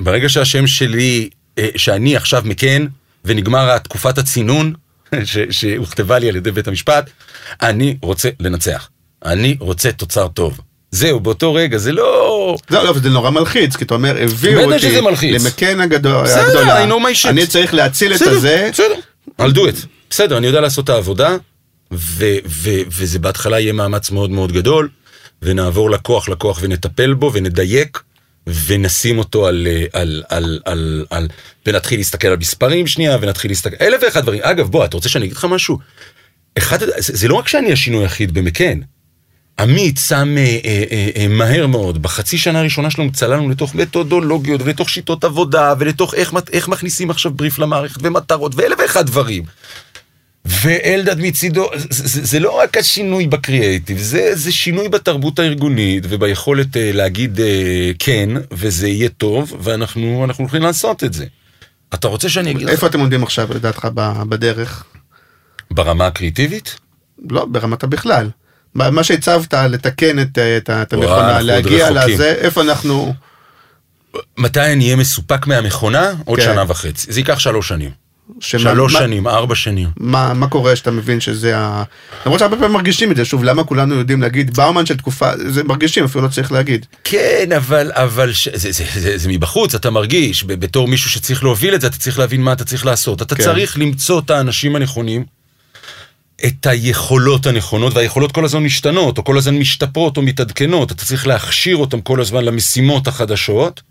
ברגע שהשם שלי, אה, שאני עכשיו מקן, ונגמר תקופת הצינון, שהוכתבה לי על ידי בית המשפט, אני רוצה לנצח. אני רוצה תוצר טוב. זהו, באותו רגע, זה לא... לא, לא, אבל זה נורא מלחיץ, כי אתה אומר, הביאו אותי. למקן הגדול- בסדר, הגדולה, I. אני צריך להציל את בסדר, הזה, בסדר, I'll do it. בסדר, אני יודע לעשות את העבודה, ו- ו- וזה בהתחלה יהיה מאמץ מאוד מאוד גדול, ונעבור לקוח לקוח ונטפל בו ונדייק, ונשים אותו על, אה, על, על, על, על, ונתחיל להסתכל על מספרים שנייה, ונתחיל להסתכל, אלף ואחד דברים. אגב, בוא, אתה רוצה שאני אגיד לך משהו? אחד, זה, זה לא רק שאני השינוי היחיד במקן. עמית שם אה, אה, אה, אה, מהר מאוד, בחצי שנה הראשונה שלנו צללנו לתוך מתודולוגיות ולתוך שיטות עבודה ולתוך איך, איך מכניסים עכשיו בריף למערכת ומטרות ואלף ואחד דברים. ואלדד מצידו, זה, זה, זה לא רק השינוי בקריאייטיב, זה, זה שינוי בתרבות הארגונית וביכולת אה, להגיד אה, כן, וזה יהיה טוב, ואנחנו אנחנו הולכים לעשות את זה. אתה רוצה שאני אגיד לך איפה אתם עומדים עכשיו לדעתך בדרך? ברמה הקריאיטיבית? לא, ברמת הבכלל. מה שהצבת לתקן את, את, המכונה, עוד להגיע. לזה, איפה אנחנו... מתי אני אהיה מסופק מהמכונה? עוד כן. שנה וחצי. זה ייקח שלוש שנים. שמה- שלוש מה- שנים, ארבע שנים. מה, מה קורה שאתה מבין שזה ה... למרות שהרבה פעמים מרגישים את זה, שוב, למה כולנו יודעים להגיד באומן של תקופה, זה מרגישים, אפילו לא צריך להגיד. כן, אבל, אבל ש... זה, זה, זה, זה מבחוץ, אתה מרגיש, בתור מישהו שצריך להוביל את זה, אתה צריך להבין מה אתה צריך לעשות. אתה כן. צריך למצוא את האנשים הנכונים, את היכולות הנכונות, והיכולות כל הזמן משתנות, או כל הזמן משתפרות או מתעדכנות. אתה צריך להכשיר אותם כל הזמן למשימות החדשות,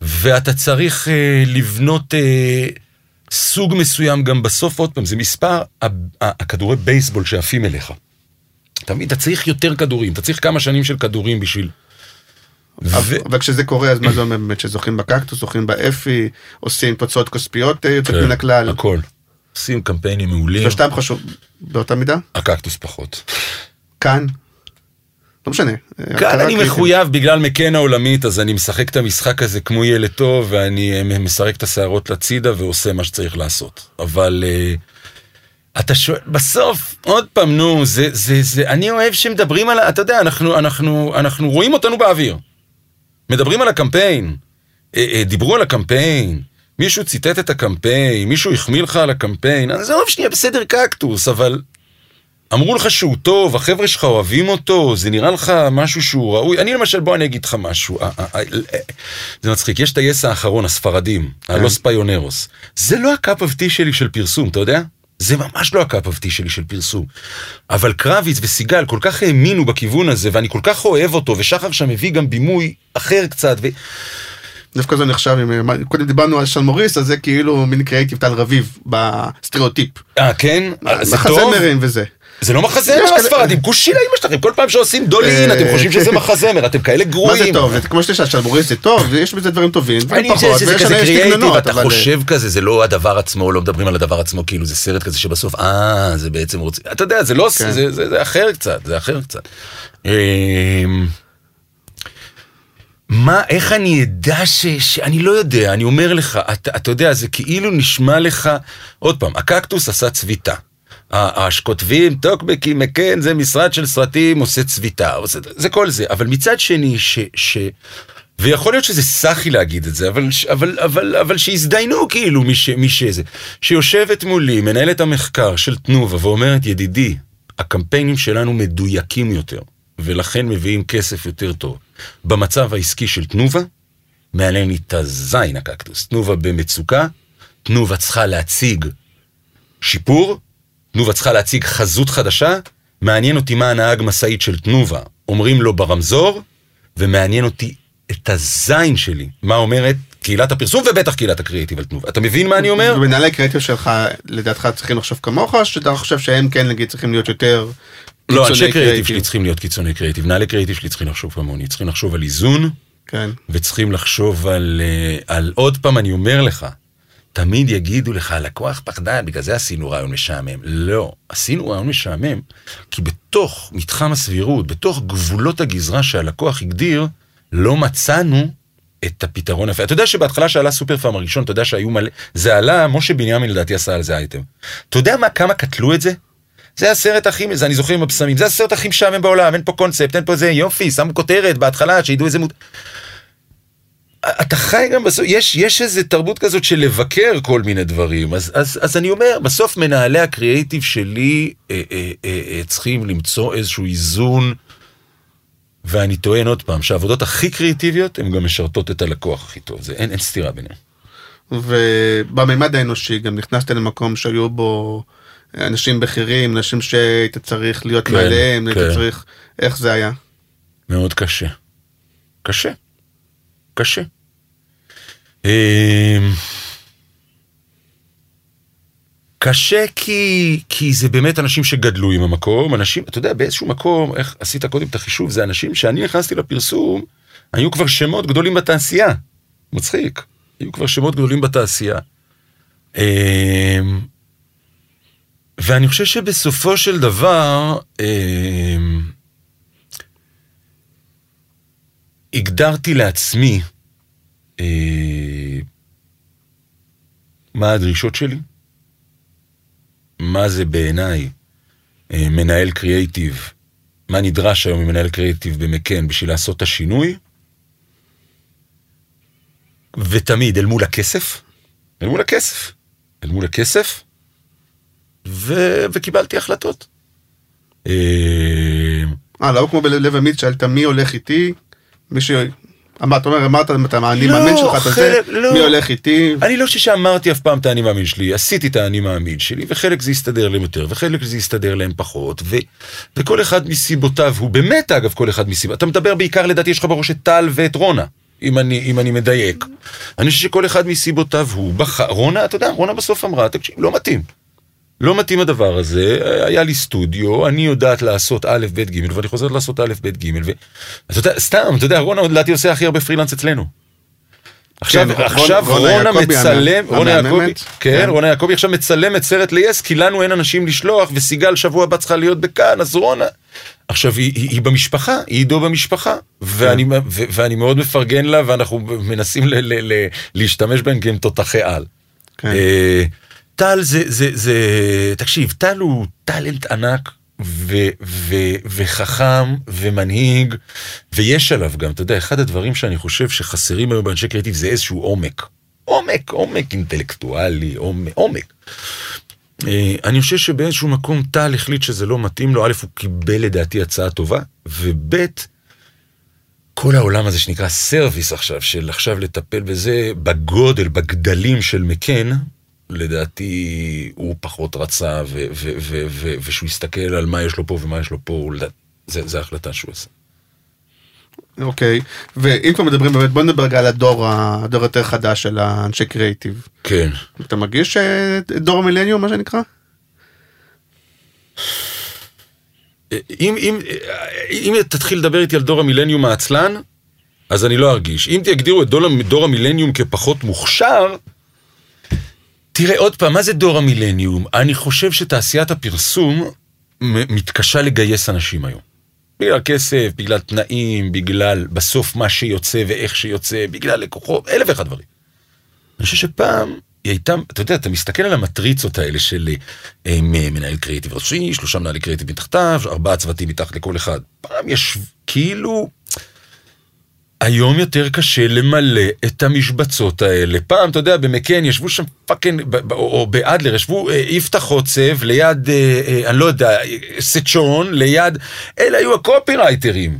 ואתה צריך אה, לבנות אה, סוג מסוים גם בסוף, עוד פעם, זה מספר הכדורי בייסבול שעפים אליך. תמיד אתה צריך יותר כדורים, אתה צריך כמה שנים של כדורים בשביל... ו- אבל כשזה קורה, אז מה זה אומר באמת, שזוכים בקקטוס, זוכים באפי, עושים תוצאות כספיות אה, יוצאות כן, מן הכלל? הכל. עושים קמפיינים מעולים. שלושתם חשוב באותה מידה? הקקטוס פחות. כאן? לא משנה. כאן אני. מחויב בגלל מקן העולמית, אז אני משחק את המשחק הזה כמו ילד טוב, ואני אה, מסרק את השערות לצידה ועושה מה שצריך לעשות. אבל אה, אתה שואל, בסוף, עוד פעם, נו, זה, זה, זה, אני אוהב שמדברים על, אתה יודע, אנחנו, אנחנו, אנחנו רואים אותנו באוויר. מדברים על הקמפיין, אה, דיברו על הקמפיין, מישהו ציטט את הקמפיין, מישהו החמיא לך על הקמפיין, עזוב שנייה, בסדר קקטוס, אבל אמרו לך שהוא טוב, החבר'ה שלך אוהבים אותו, זה נראה לך משהו שהוא ראוי. אני למשל, בוא אני אגיד לך משהו. ה- ה- ה- זה מצחיק, יש את ה-yes האחרון, הספרדים, הלוס פיונרוס. זה לא ה cup of tea שלי של פרסום, אתה יודע? זה ממש לא ה cup of tea שלי של פרסום. אבל קרביץ וסיגל כל כך האמינו בכיוון הזה, ואני כל כך אוהב אותו, ושחר שם הביא גם בימוי אחר קצת, ו... דווקא זה נחשב, עם- קודם דיברנו על שלמוריס, אז זה כאילו מין קריאיטיב טל רביב בסטריאוטיפ. אה, כן? זה טוב? מחזמרים וזה. זה לא מחזמר יש הספרדים, כושי לאמא שלכם, כל פעם שעושים דולין, אה, אתם חושבים שזה מחזמר, אתם כאלה מה גרועים. זה טוב? כמו שיש שלמוריס זה טוב, ויש בזה דברים טובים, פחות, ויש כזה יש קריאייטיב, אתה חושב כזה, זה לא הדבר עצמו, לא מדברים על הדבר עצמו, כאילו זה סרט כזה שבסוף, אה, זה בעצם רוצה, אתה יודע, זה לא, כן. זה, אחר קצת, זה אחר קצת. מה, איך אני אדע ש... שאני לא יודע, אני אומר לך, אתה, אתה יודע, זה כאילו נשמע לך, עוד פעם, הקקטוס עשה צביטה. שכותבים טוקבקים, מקן, זה משרד של סרטים, עושה צביטה, עושה, זה כל זה. אבל מצד שני, ש... ש... ויכול להיות שזה סאחי להגיד את זה, אבל, אבל, אבל, אבל שיזדיינו כאילו מי, ש, מי שזה. שיושבת מולי, מנהלת המחקר של תנובה ואומרת, ידידי, הקמפיינים שלנו מדויקים יותר, ולכן מביאים כסף יותר טוב. במצב העסקי של תנובה, מעניין לי את הזין הקקטוס. תנובה במצוקה, תנובה צריכה להציג שיפור, תנובה צריכה להציג חזות חדשה, מעניין אותי מה הנהג משאית של תנובה אומרים לו ברמזור, ומעניין אותי את הזין שלי, מה אומרת קהילת הפרסום ובטח קהילת הקריאיטיב על תנובה. אתה מבין מה אני אומר? ומנהלי קריאיטיב שלך, לדעתך צריכים לחשוב כמוך, או שאתה חושב שהם כן, נגיד, צריכים להיות יותר לא, אנשי קריאיטיב שלי צריכים להיות קיצוני קריאיטיב, מנהלי קריאיטיב שלי צריכים לחשוב כמוני, צריכים לחשוב על איזון, כן. וצריכים לחשוב על, אה, על עוד פעם, אני אומר לך, תמיד יגידו לך, הלקוח פחדן, בגלל זה עשינו רעיון משעמם. לא, עשינו רעיון משעמם, כי בתוך מתחם הסבירות, בתוך גבולות הגזרה שהלקוח הגדיר, לא מצאנו את הפתרון היפה. אתה יודע שבהתחלה שעלה סופר פארם הראשון, אתה יודע שהיו מלא, זה עלה, משה בנימין לדעתי עשה על זה אייטם. אתה יודע מה, כמה קטלו את זה? זה הסרט הכי, זה אני זוכר עם הבשמים, זה הסרט הכי משעמם בעולם, אין פה קונספט, אין פה זה, יופי, שמו כותרת בהתחלה, שידעו איזה מות... אתה חי גם בסוף, יש, יש איזה תרבות כזאת של לבקר כל מיני דברים, אז, אז, אז אני אומר, בסוף מנהלי הקריאייטיב שלי אה, אה, אה, אה, צריכים למצוא איזשהו איזון, ואני טוען עוד פעם, שהעבודות הכי קריאיטיביות הן גם משרתות את הלקוח הכי טוב, זה אין, אין סתירה ביניהם. ובמימד האנושי גם נכנסת למקום שהיו בו אנשים בכירים, אנשים שהיית צריך להיות כן, מעליהם, היית כן. צריך, איך זה היה? מאוד קשה. קשה. קשה. אמ, קשה כי, כי זה באמת אנשים שגדלו עם המקום, אנשים, אתה יודע, באיזשהו מקום, איך עשית קודם את החישוב, זה אנשים שאני נכנסתי לפרסום, היו כבר שמות גדולים בתעשייה. מצחיק. היו כבר שמות גדולים בתעשייה. ואני חושב שבסופו של דבר, אמ, הגדרתי לעצמי אה, מה הדרישות שלי, מה זה בעיניי אה, מנהל קריאייטיב, מה נדרש היום ממנהל קריאייטיב במקן בשביל לעשות את השינוי, ותמיד אל מול הכסף, אל מול הכסף, אל מול הכסף, ו... וקיבלתי החלטות. אה, אה, לא כמו בלב עמית, שאלת מי הולך איתי, מי ש... אמרת, אתה אומר, אמרת את האני מאמין שלך, אתה זה, לא. מי הולך איתי, אני לא חושב שאמרתי אף פעם את האני מאמין שלי, עשיתי את האני מאמין שלי, וחלק זה יסתדר להם יותר, וחלק זה יסתדר להם פחות, ו, וכל אחד מסיבותיו הוא באמת, אגב, כל אחד מסיבותיו. אתה מדבר בעיקר, לדעתי, יש לך בראש את טל ואת רונה, אם אני, אם אני מדייק. אני חושב שכל אחד מסיבותיו הוא בחר, רונה, אתה יודע, רונה בסוף אמרה, תקשיב, לא מתאים. לא מתאים הדבר הזה, היה לי סטודיו, אני יודעת לעשות א', ב', ג', ואני חוזרת לעשות א', ב', ג', ו... אתה יודע, סתם, אתה יודע, רונה לדעתי עושה הכי הרבה פרילנס אצלנו. עכשיו, כן, עכשיו רונה רונה יעקבי מצלם, רונה יעקבי. כן, כן. רונה יעקבי עכשיו מצלמת סרט ליס, כי לנו אין אנשים לשלוח, וסיגל שבוע הבא צריכה להיות בכאן, אז רונה. עכשיו, היא, היא, היא במשפחה, היא עידו במשפחה, ואני, כן. ו, ואני מאוד מפרגן לה, ואנחנו מנסים ל, ל, ל, להשתמש בהם כי הם תותחי על. כן. טל זה, זה, זה, תקשיב, טל הוא טאלנט ענק ו, ו, וחכם ומנהיג, ויש עליו גם, אתה יודע, אחד הדברים שאני חושב שחסרים היום באנשי קריאיטיב זה איזשהו עומק. עומק, עומק אינטלקטואלי, עומק. עומק. אה, אני חושב שבאיזשהו מקום טל החליט שזה לא מתאים לו, א', הוא קיבל לדעתי הצעה טובה, וב', כל העולם הזה שנקרא סרוויס עכשיו, של עכשיו לטפל בזה, בגודל, בגדלים של מקן, לדעתי הוא פחות רצה, ו- ו- ו- ו- ושהוא יסתכל על מה יש לו פה ומה יש לו פה, זה, זה ההחלטה שהוא עשה. אוקיי, ואם כבר מדברים באמת, בוא נדבר רגע על הדור, הדור יותר חדש של האנשי קריאיטיב. כן. אתה מרגיש אה, דור המילניום, מה שנקרא? אם, אם, אם תתחיל לדבר איתי על דור המילניום העצלן, אז אני לא ארגיש. אם תגדירו את דור, דור המילניום כפחות מוכשר, תראה עוד פעם, מה זה דור המילניום? אני חושב שתעשיית הפרסום מתקשה לגייס אנשים היום. בגלל כסף, בגלל תנאים, בגלל בסוף מה שיוצא ואיך שיוצא, בגלל לקוחות, אלף ואחד דברים. אני חושב שפעם היא הייתה, אתה יודע, אתה מסתכל על המטריצות האלה של אה, מנהל קריאיטיב ראשי, שלושה מנהלי קריאיטיב מתחתיו, ארבעה צוותים מתחת לכל אחד. פעם יש כאילו... היום יותר קשה למלא את המשבצות האלה. פעם, אתה יודע, במקן ישבו שם fucking, או באדלר, ישבו אה, יפתח חוצב ליד, אה, אה, אני לא יודע, סצ'ון, ליד, אלה היו הקופירייטרים.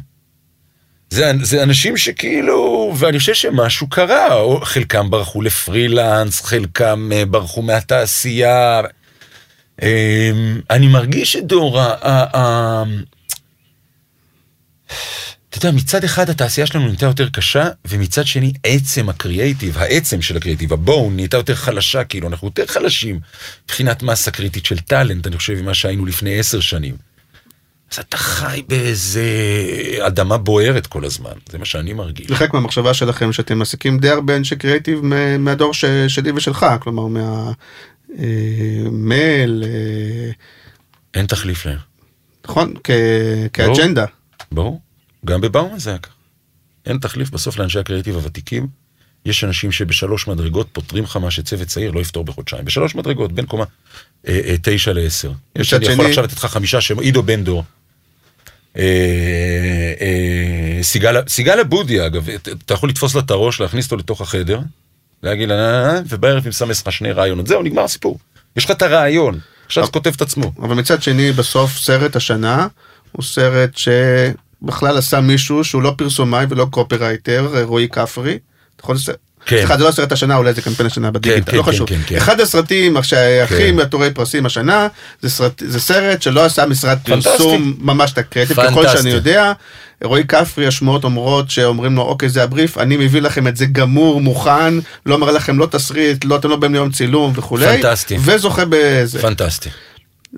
זה, זה אנשים שכאילו, ואני חושב שמשהו קרה, או חלקם ברחו לפרילנס, חלקם ברחו מהתעשייה. אה, אני מרגיש ה- ה- ה- אתה יודע, מצד אחד התעשייה שלנו נהייתה יותר קשה, ומצד שני עצם הקריאייטיב, העצם של הקריאייטיב, הבואו, נהייתה יותר חלשה, כאילו, אנחנו יותר חלשים מבחינת מסה קריטית של טאלנט, אני חושב, ממה שהיינו לפני עשר שנים. אז אתה חי באיזה אדמה בוערת כל הזמן, זה מה שאני מרגיש. זה חלק מהמחשבה שלכם שאתם מעסיקים די הרבה אנשי קריאיטיב מהדור ש- שלי ושלך, כלומר מהמייל, אין תחליף להם. נכון? כ- כאג'נדה. ברור. גם בבאומן זה היה ככה. אין תחליף בסוף לאנשי הקריאיטיב הוותיקים. יש אנשים שבשלוש מדרגות פותרים לך מה שצוות צעיר לא יפתור בחודשיים. בשלוש מדרגות, בין קומה אה, אה, תשע לעשר. יש אני יכול שני- עכשיו לתת לך חמישה שמות, עידו בן דור. אה, אה, סיגל- אבודי אגב, אתה- יכול לתפוס לה את הראש, להכניס אותו לתוך החדר, להגיד לה, "אה, אה", ובערב היא מסמס לך שני רעיונות, זהו, נגמר הסיפור. יש לך את הרעיון, עכשיו זה כותב את עצמו. אבל מצד שני, בסוף סרט השנה הוא סרט שבכלל עשה מישהו שהוא לא פרסומאי ולא קופרייטר, רועי כפרי. לס- כן. סליחה, זה לא סרט השנה, אולי זה קמפיין השנה בדיגיטל, כן, לא כן, חשוב. כן, כן. אחד הסרטים שהכי כן. מעטורי פרסים השנה, זה סרט- זה סרט שלא עשה משרד פנטסטי. פרסום ממש תקרטיב, ככל פנטסטי. שאני יודע. רועי כפרי, השמועות אומרות שאומרים לו, אוקיי, זה הבריף, אני מביא לכם את זה גמור, מוכן, לא מראה לכם לא תסריט, לא, אתם לא באים ליום צילום וכולי. פנטסטי. וזוכה בזה. פנטסטי.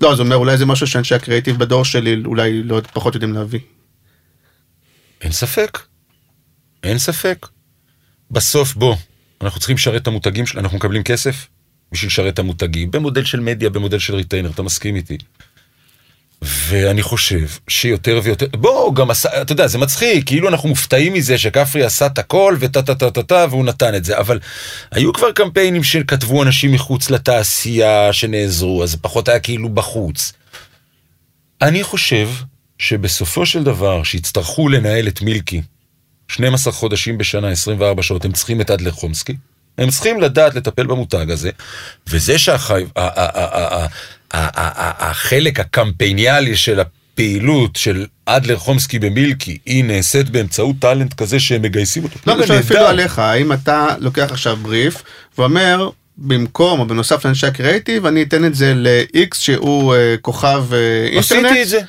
לא, זה אומר אולי זה משהו שאנשי הקריאיטיב בדור שלי אולי לא פחות יודעים להביא. אין ספק. אין ספק. בסוף בוא, אנחנו צריכים לשרת את המותגים שלנו, אנחנו מקבלים כסף בשביל לשרת את המותגים, במודל של מדיה, במודל של ריטיינר, אתה מסכים איתי. ואני חושב שיותר ויותר, בוא, גם עשה, אתה יודע, זה מצחיק, כאילו אנחנו מופתעים מזה שכפרי עשה את הכל וטה טה טה טה טה והוא נתן את זה, אבל היו כבר קמפיינים שכתבו אנשים מחוץ לתעשייה שנעזרו, אז זה פחות היה כאילו בחוץ. אני חושב שבסופו של דבר, שיצטרכו לנהל את מילקי 12 חודשים בשנה, 24 שעות, הם צריכים את אדלר חומסקי. הם צריכים לדעת לטפל במותג הזה, וזה שהחלק הקמפייניאלי של הפעילות של אדלר חומסקי במילקי, היא נעשית באמצעות טאלנט כזה שהם מגייסים אותו. לא, אני אפילו. עליך, האם אתה לוקח עכשיו בריף ואומר, במקום או בנוסף לאנשי הקריאיטיב, אני אתן את זה ל-X שהוא אה, כוכב אה, אינטרנט. עשיתי את זה.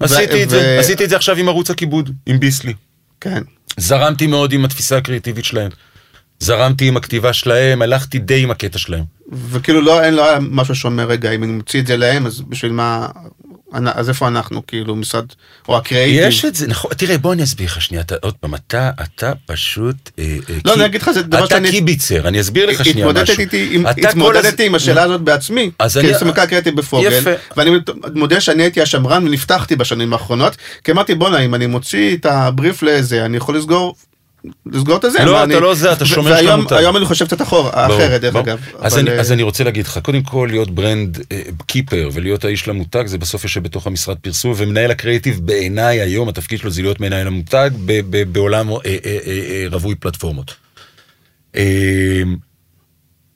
עשיתי את זה, עשיתי את זה עכשיו עם ערוץ הכיבוד, עם ביסלי. כן. זרמתי מאוד עם התפיסה הקריאיטיבית שלהם. זרמתי עם הכתיבה שלהם, הלכתי די עם הקטע שלהם. וכאילו לא, אין, לא היה משהו שאומר, רגע, אם אני מוציא את זה להם, אז בשביל מה, אז איפה אנחנו, כאילו, משרד, או הקריאיטיב. יש את זה, נכון, תראה בוא אני אסביר לך שנייה, אתה, עוד פעם, אתה, אתה פשוט, אה, אה, לא, אני אגיד לך, זה דבר אתה שאני- קיביצר, אני אסביר לך שנייה משהו. התמודדתי עם- אתה השאלה הזאת בעצמי, אז אני- כסמנכ"ל קריאיטיב בפוגל. ואני מודה שאני הייתי השמרן ונפתחתי בשנים האחרונות, כי אמרתי בואנה אם אני מוציא את הבריף לזה אני יכול לסגור. לסגור את הזה. לא, אתה לא זה, אתה שומר והיום- המותג. היום אני חושב קצת אחורה, אחרת דרך. אגב. אז אבל, אני, אה, אז אני רוצה להגיד לך, קודם כל להיות ברנד קיפר ולהיות האיש למותג זה בסוף יושב בתוך המשרד פרסום ומנהל הקריאיטיב בעיניי היום התפקיד שלו זה להיות מנהל המותג ב- ב- בעולם אה, אה, אה, אה, רווי פלטפורמות. אה,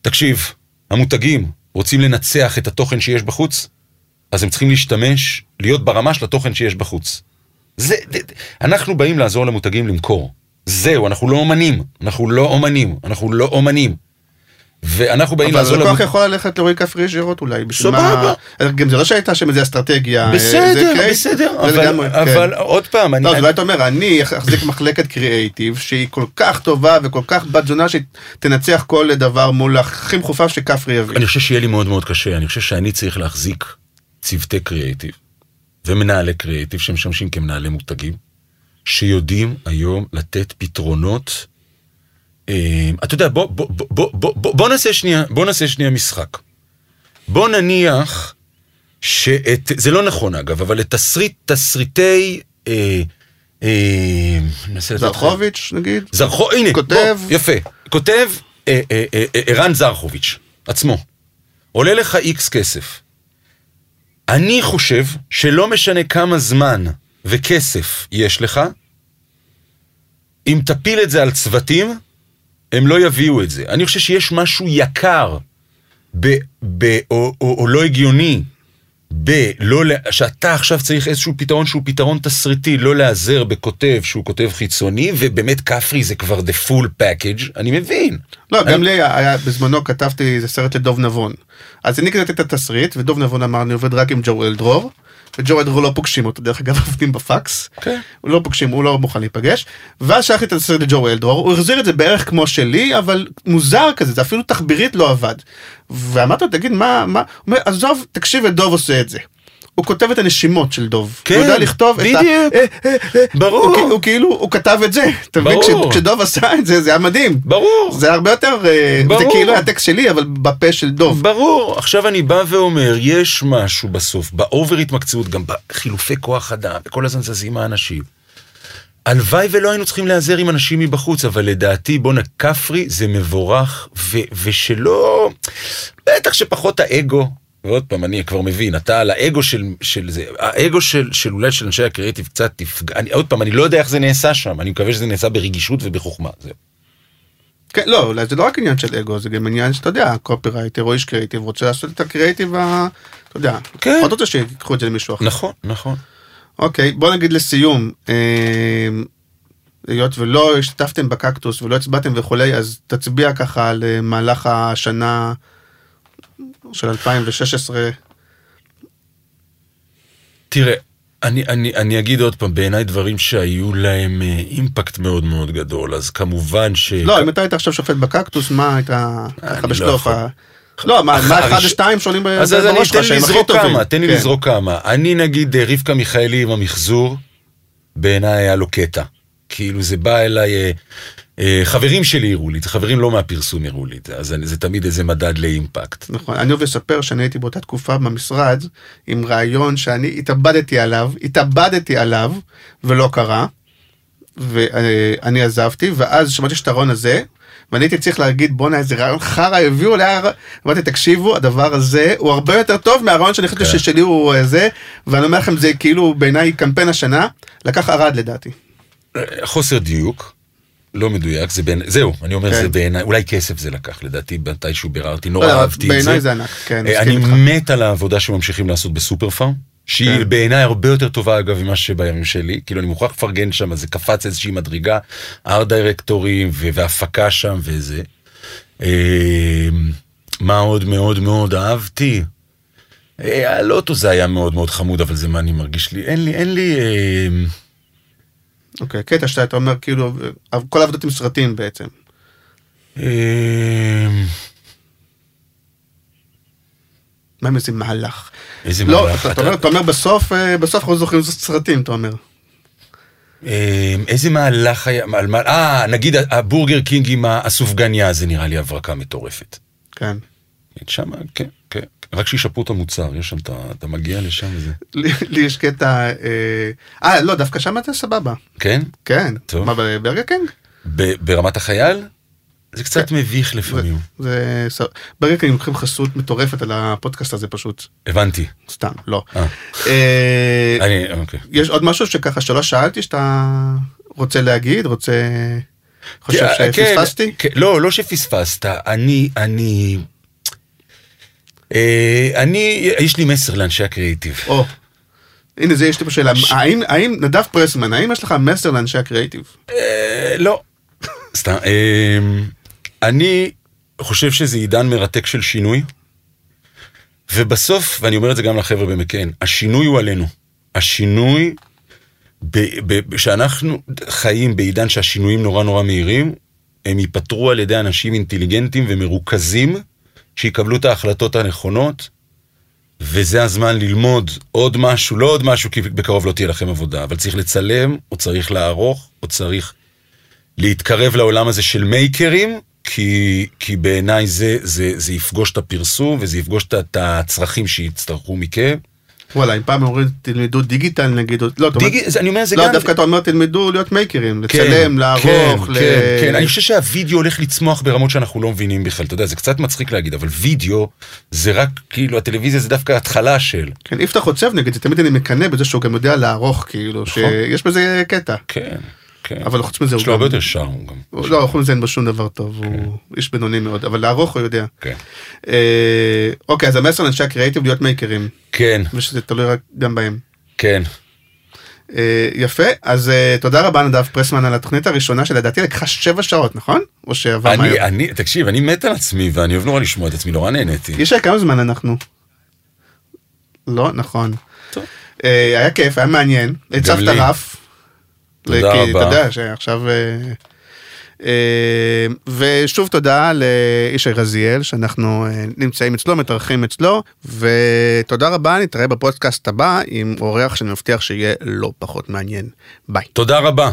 תקשיב, המותגים רוצים לנצח את התוכן שיש בחוץ, אז הם צריכים להשתמש, להיות ברמה של התוכן שיש בחוץ. זה, זה- אנחנו באים לעזור למותגים למכור. זהו, אנחנו לא אומנים, אנחנו לא אומנים, אנחנו לא אומנים. ואנחנו באים אבל לעזור הלקוח למותגים. יכול ללכת לרועי כפרי ישירות אולי. בשביל סבבה. מה- גם זה לא שהייתה שם איזה אסטרטגיה. אה, זה בסדר. בסדר, זה אבל, כן. אבל עוד פעם, אני, לא, אז אולי אתה אומר, אני אחזיק מחלקת קריאייטיב שהיא כל כך טובה וכל כך בת זונה שתנצח כל דבר מול הכי מחופף שכפרי יביא. אני חושב שיהיה לי מאוד מאוד קשה, אני חושב שאני צריך להחזיק צוותי קריאיטיב ומנהלי קריאיטיב שמשמשים כמנהלי מותגים, שיודעים היום לתת פתרונות. אה, אתה יודע, בוא, בוא, בוא, בוא, בוא, בוא, נעשה שנייה, בוא נעשה שנייה משחק. בוא נניח שאת, זה לא נכון אגב, אבל את תסריט, תסריטי, אה, אה, זרחוביץ' נגיד? זרחו, הנה, כותב. בוא, יפה, כותב אה, אה, אה, אה, ערן זרחוביץ' עצמו, עולה לך איקס כסף. אני חושב שלא משנה כמה זמן וכסף יש לך, אם תפיל את זה על צוותים, הם לא יביאו את זה. אני חושב שיש משהו יקר, ב, ב, או, או, או לא הגיוני, בלא, לה- שאתה עכשיו צריך איזשהו פתרון שהוא פתרון תסריטי, לא להיעזר בכותב שהוא כותב חיצוני, ובאמת כפרי זה כבר the full package, אני מבין. לא, אני- גם לי היה, היה- בזמנו כתבתי איזה סרט לדוב נבון. אז אני כתבתי את התסריט, ודוב נבון אמר, אני עובד רק עם ג'ואל דרור, וג'ו אלדור לא פוגשים אותו, דרך אגב עובדים בפקס. כן. הוא לא פוגשים, הוא לא מוכן להיפגש. ואז שלחתי את הסרט לג'ו אלדרור, הוא החזיר את זה בערך כמו שלי, אבל מוזר כזה, זה אפילו תחבירית לא עבד. ואמרתי לו, תגיד, מה, מה, הוא אומר, עזוב, תקשיב ודוב עושה את זה. הוא כותב את הנשימות של דוב. כן, הוא יודע לכתוב את ה... בדיוק. אה, אה, אה. ברור. הוא, הוא כאילו, הוא כתב את זה. אתה מבין? ברור. כש- כשדוב עשה את זה, זה היה מדהים. ברור. זה הרבה יותר, אה, זה ברור. כאילו היה טקסט שלי, אבל בפה של דוב. ברור, עכשיו אני בא ואומר, יש משהו בסוף, באובר התמקצעות, גם בחילופי כוח אדם, וכל הזמן זזים האנשים. הלוואי ולא היינו צריכים להיעזר עם אנשים מבחוץ, אבל לדעתי, בואנה, כפרי זה מבורך, ו- ושלא... בטח שפחות האגו, ועוד פעם, אני כבר מבין, אתה על האגו של, של זה, האגו של, של אולי של אנשי הקריאיטיב קצת תפגע, אני, עוד פעם, אני לא יודע איך זה נעשה שם, אני מקווה שזה נעשה ברגישות ובחוכמה, זהו. כן, לא, אולי זה לא רק עניין של אגו, זה גם עניין שאתה יודע, קופירייטר או איש קריאיטיב רוצה לעשות את הקריאיטיב, ה- אתה יודע, כן. עוד רוצה שיקחו את זה למישהו אחר. נכון, נכון. אוקיי, בוא נגיד לסיום, אה, היות ולא השתתפתם בקקטוס ולא הצבעתם וכולי, אז תצביע ככה על אה, מהלך השנה של 2016. תראה, אני, אני, אני אגיד עוד פעם, בעיניי דברים שהיו להם אה, אימפקט מאוד מאוד גדול, אז כמובן ש... לא, אם אתה היית עכשיו שופט בקקטוס, מה היית ככה אני לא בשלוף? לא, מה אחד ושתיים שונים ב- אז, אז אני בראש תן שלך לי שהם הכי לזרוק טובים. כמה, תן לי כן. לזרוק כמה. אני נגיד אה, רבקה מיכאלי עם המחזור, בעיניי היה לו קטע. כאילו זה בא אליי, אה, חברים שלי הראו לי, את זה, חברים לא מהפרסום הראו לי, את זה, אז אני- זה תמיד איזה מדד לאימפקט. נכון, אני אוהב לספר שאני הייתי באותה תקופה במשרד עם רעיון שאני התאבדתי עליו, התאבדתי עליו ולא קרה, ואני עזבתי, ואז שמעתי את הרעיון הזה, ואני הייתי צריך להגיד בואנה איזה רעיון חרא הביאו לי, אמרתי תקשיבו הדבר הזה הוא הרבה יותר טוב מהרעיון שאני חשבתי כן. ששלי הוא אה, זה, ואני אומר לכם זה כאילו בעיניי קמפיין השנה, לקח ערד לדעתי. אה, חוסר דיוק, לא מדויק, זה בין, זהו, אני אומר כן. זה בעיניי, אולי כסף זה לקח, לדעתי מתישהו ביררתי, לא, נורא לא, אהבתי את זה. בעיניי זה ענק, כן, אה, אני. מת על העבודה שממשיכים לעשות בסופר פארם, שהיא כן. בעיניי הרבה יותר טובה אגב ממה שבימים שלי, כאילו אני מוכרח לפרגן שם, זה קפץ איזושהי מדרגה, ארט דירקטורים והפקה שם וזה. אה, מה עוד מאוד מאוד אהבתי? אה, הלוטו זה היה מאוד מאוד חמוד, אבל זה מה אני מרגיש לי, אין לי, אין לי... אה, אוקיי, קטע שאתה אתה אומר כאילו אה, כל העבודות עם סרטים בעצם. אה, מה עם איזה מהלך? איזה לא, מהלך, אתה- אתה אומר- אתה אומר בסוף, אה, בסוף אנחנו לא זוכרים סרטים, אתה אומר. אה, איזה מהלך היה, אה, נגיד הבורגר קינג עם הסופגניה, זה נראה לי הברקה מטורפת. כן. שם, כן, כן. רק שישפרו את המוצר, יש שם, אתה, אתה מגיע לשם וזה. לי יש קטע, אה, אה, לא, דווקא שם אתה סבבה. כן? כן. טוב. מה, בברגר קינג? ברמת החייל? זה קצת מביך לפעמים. זה... ס- ברגר קינג לוקחים חסות מטורפת על הפודקאסט הזה פשוט. הבנתי. סתם, לא. אה. אה, אני, אוקיי. יש עוד משהו שככה שלא שאלתי שאתה רוצה להגיד, רוצה... חושב כן, שפספסתי? כן, לא, לא שפספסת. אני, אני... אה, אני, יש לי מסר לאנשי הקריאיטיב. הנה זה יש לי פה שאלה, האם, האם נדב פרסמן, האם יש לך מסר לאנשי הקריאיטיב? אה, לא. סתם. אה, אני חושב שזה עידן מרתק של שינוי, ובסוף, ואני אומר את זה גם לחבר'ה במקן, השינוי הוא עלינו. השינוי, ב- ב- שאנחנו חיים בעידן שהשינויים נורא נורא מהירים, הם ייפתרו על ידי אנשים אינטליגנטים ומרוכזים, שיקבלו את ההחלטות הנכונות, וזה הזמן ללמוד עוד משהו, לא עוד משהו, כי בקרוב לא תהיה לכם עבודה, אבל צריך לצלם, או צריך לערוך, או צריך להתקרב לעולם הזה של מייקרים, כי, כי בעיניי זה, זה, זה יפגוש את הפרסום, וזה יפגוש את- הצרכים שיצטרכו מכם. וואלה, אם פעם אומרים תלמדו דיגיטל נגיד, לא, אתה אומר- אני אומר, זה לא, גם... דווקא אתה אומר תלמדו להיות מייקרים, כן, לצלם, לערוך, כן, ל- כן, כן, אני חושב שהווידאו הולך לצמוח ברמות שאנחנו לא מבינים בכלל, אתה יודע, זה קצת מצחיק להגיד, אבל וידאו זה רק, כאילו, הטלוויזיה זה דווקא התחלה של... כן, יפתח חוצב נגיד, זה תמיד אני מקנא בזה שהוא גם יודע לערוך, כאילו, נכון. שיש בזה קטע. כן, כן. אבל חוץ מזה יש הוא לו הרבה גם- יותר שרם גם. לא, חוץ מזה אין בו שום דבר טוב, הוא איש בינוני מאוד, אבל לערוך הוא יודע. כן. אה, אוקיי, אז המסר לאנשי הקריאיטיב להיות מייקרים, כן, ושזה תלוי רק גם בהם. כן. אה, יפה, אז אה, תודה רבה נדב פרסמן על התוכנית הראשונה שלדעתי לקחה שבע שעות, נכון? או שעבר מהר? אני, תקשיב, אני מת על עצמי, ואני אוהב נורא לשמוע את עצמי, נורא נהניתי. ישי, כמה זמן אנחנו? לא, נכון. היה כיף, היה מעניין. הצבת. רף. תודה כי רבה. אתה יודע שעכשיו... אה, אה, ושוב תודה לאישי רזיאל שאנחנו אה, נמצאים אצלו, מתארחים אצלו, ותודה רבה, נתראה בפודקאסט הבא עם אורח שאני מבטיח שיהיה לא פחות מעניין. ביי. תודה רבה.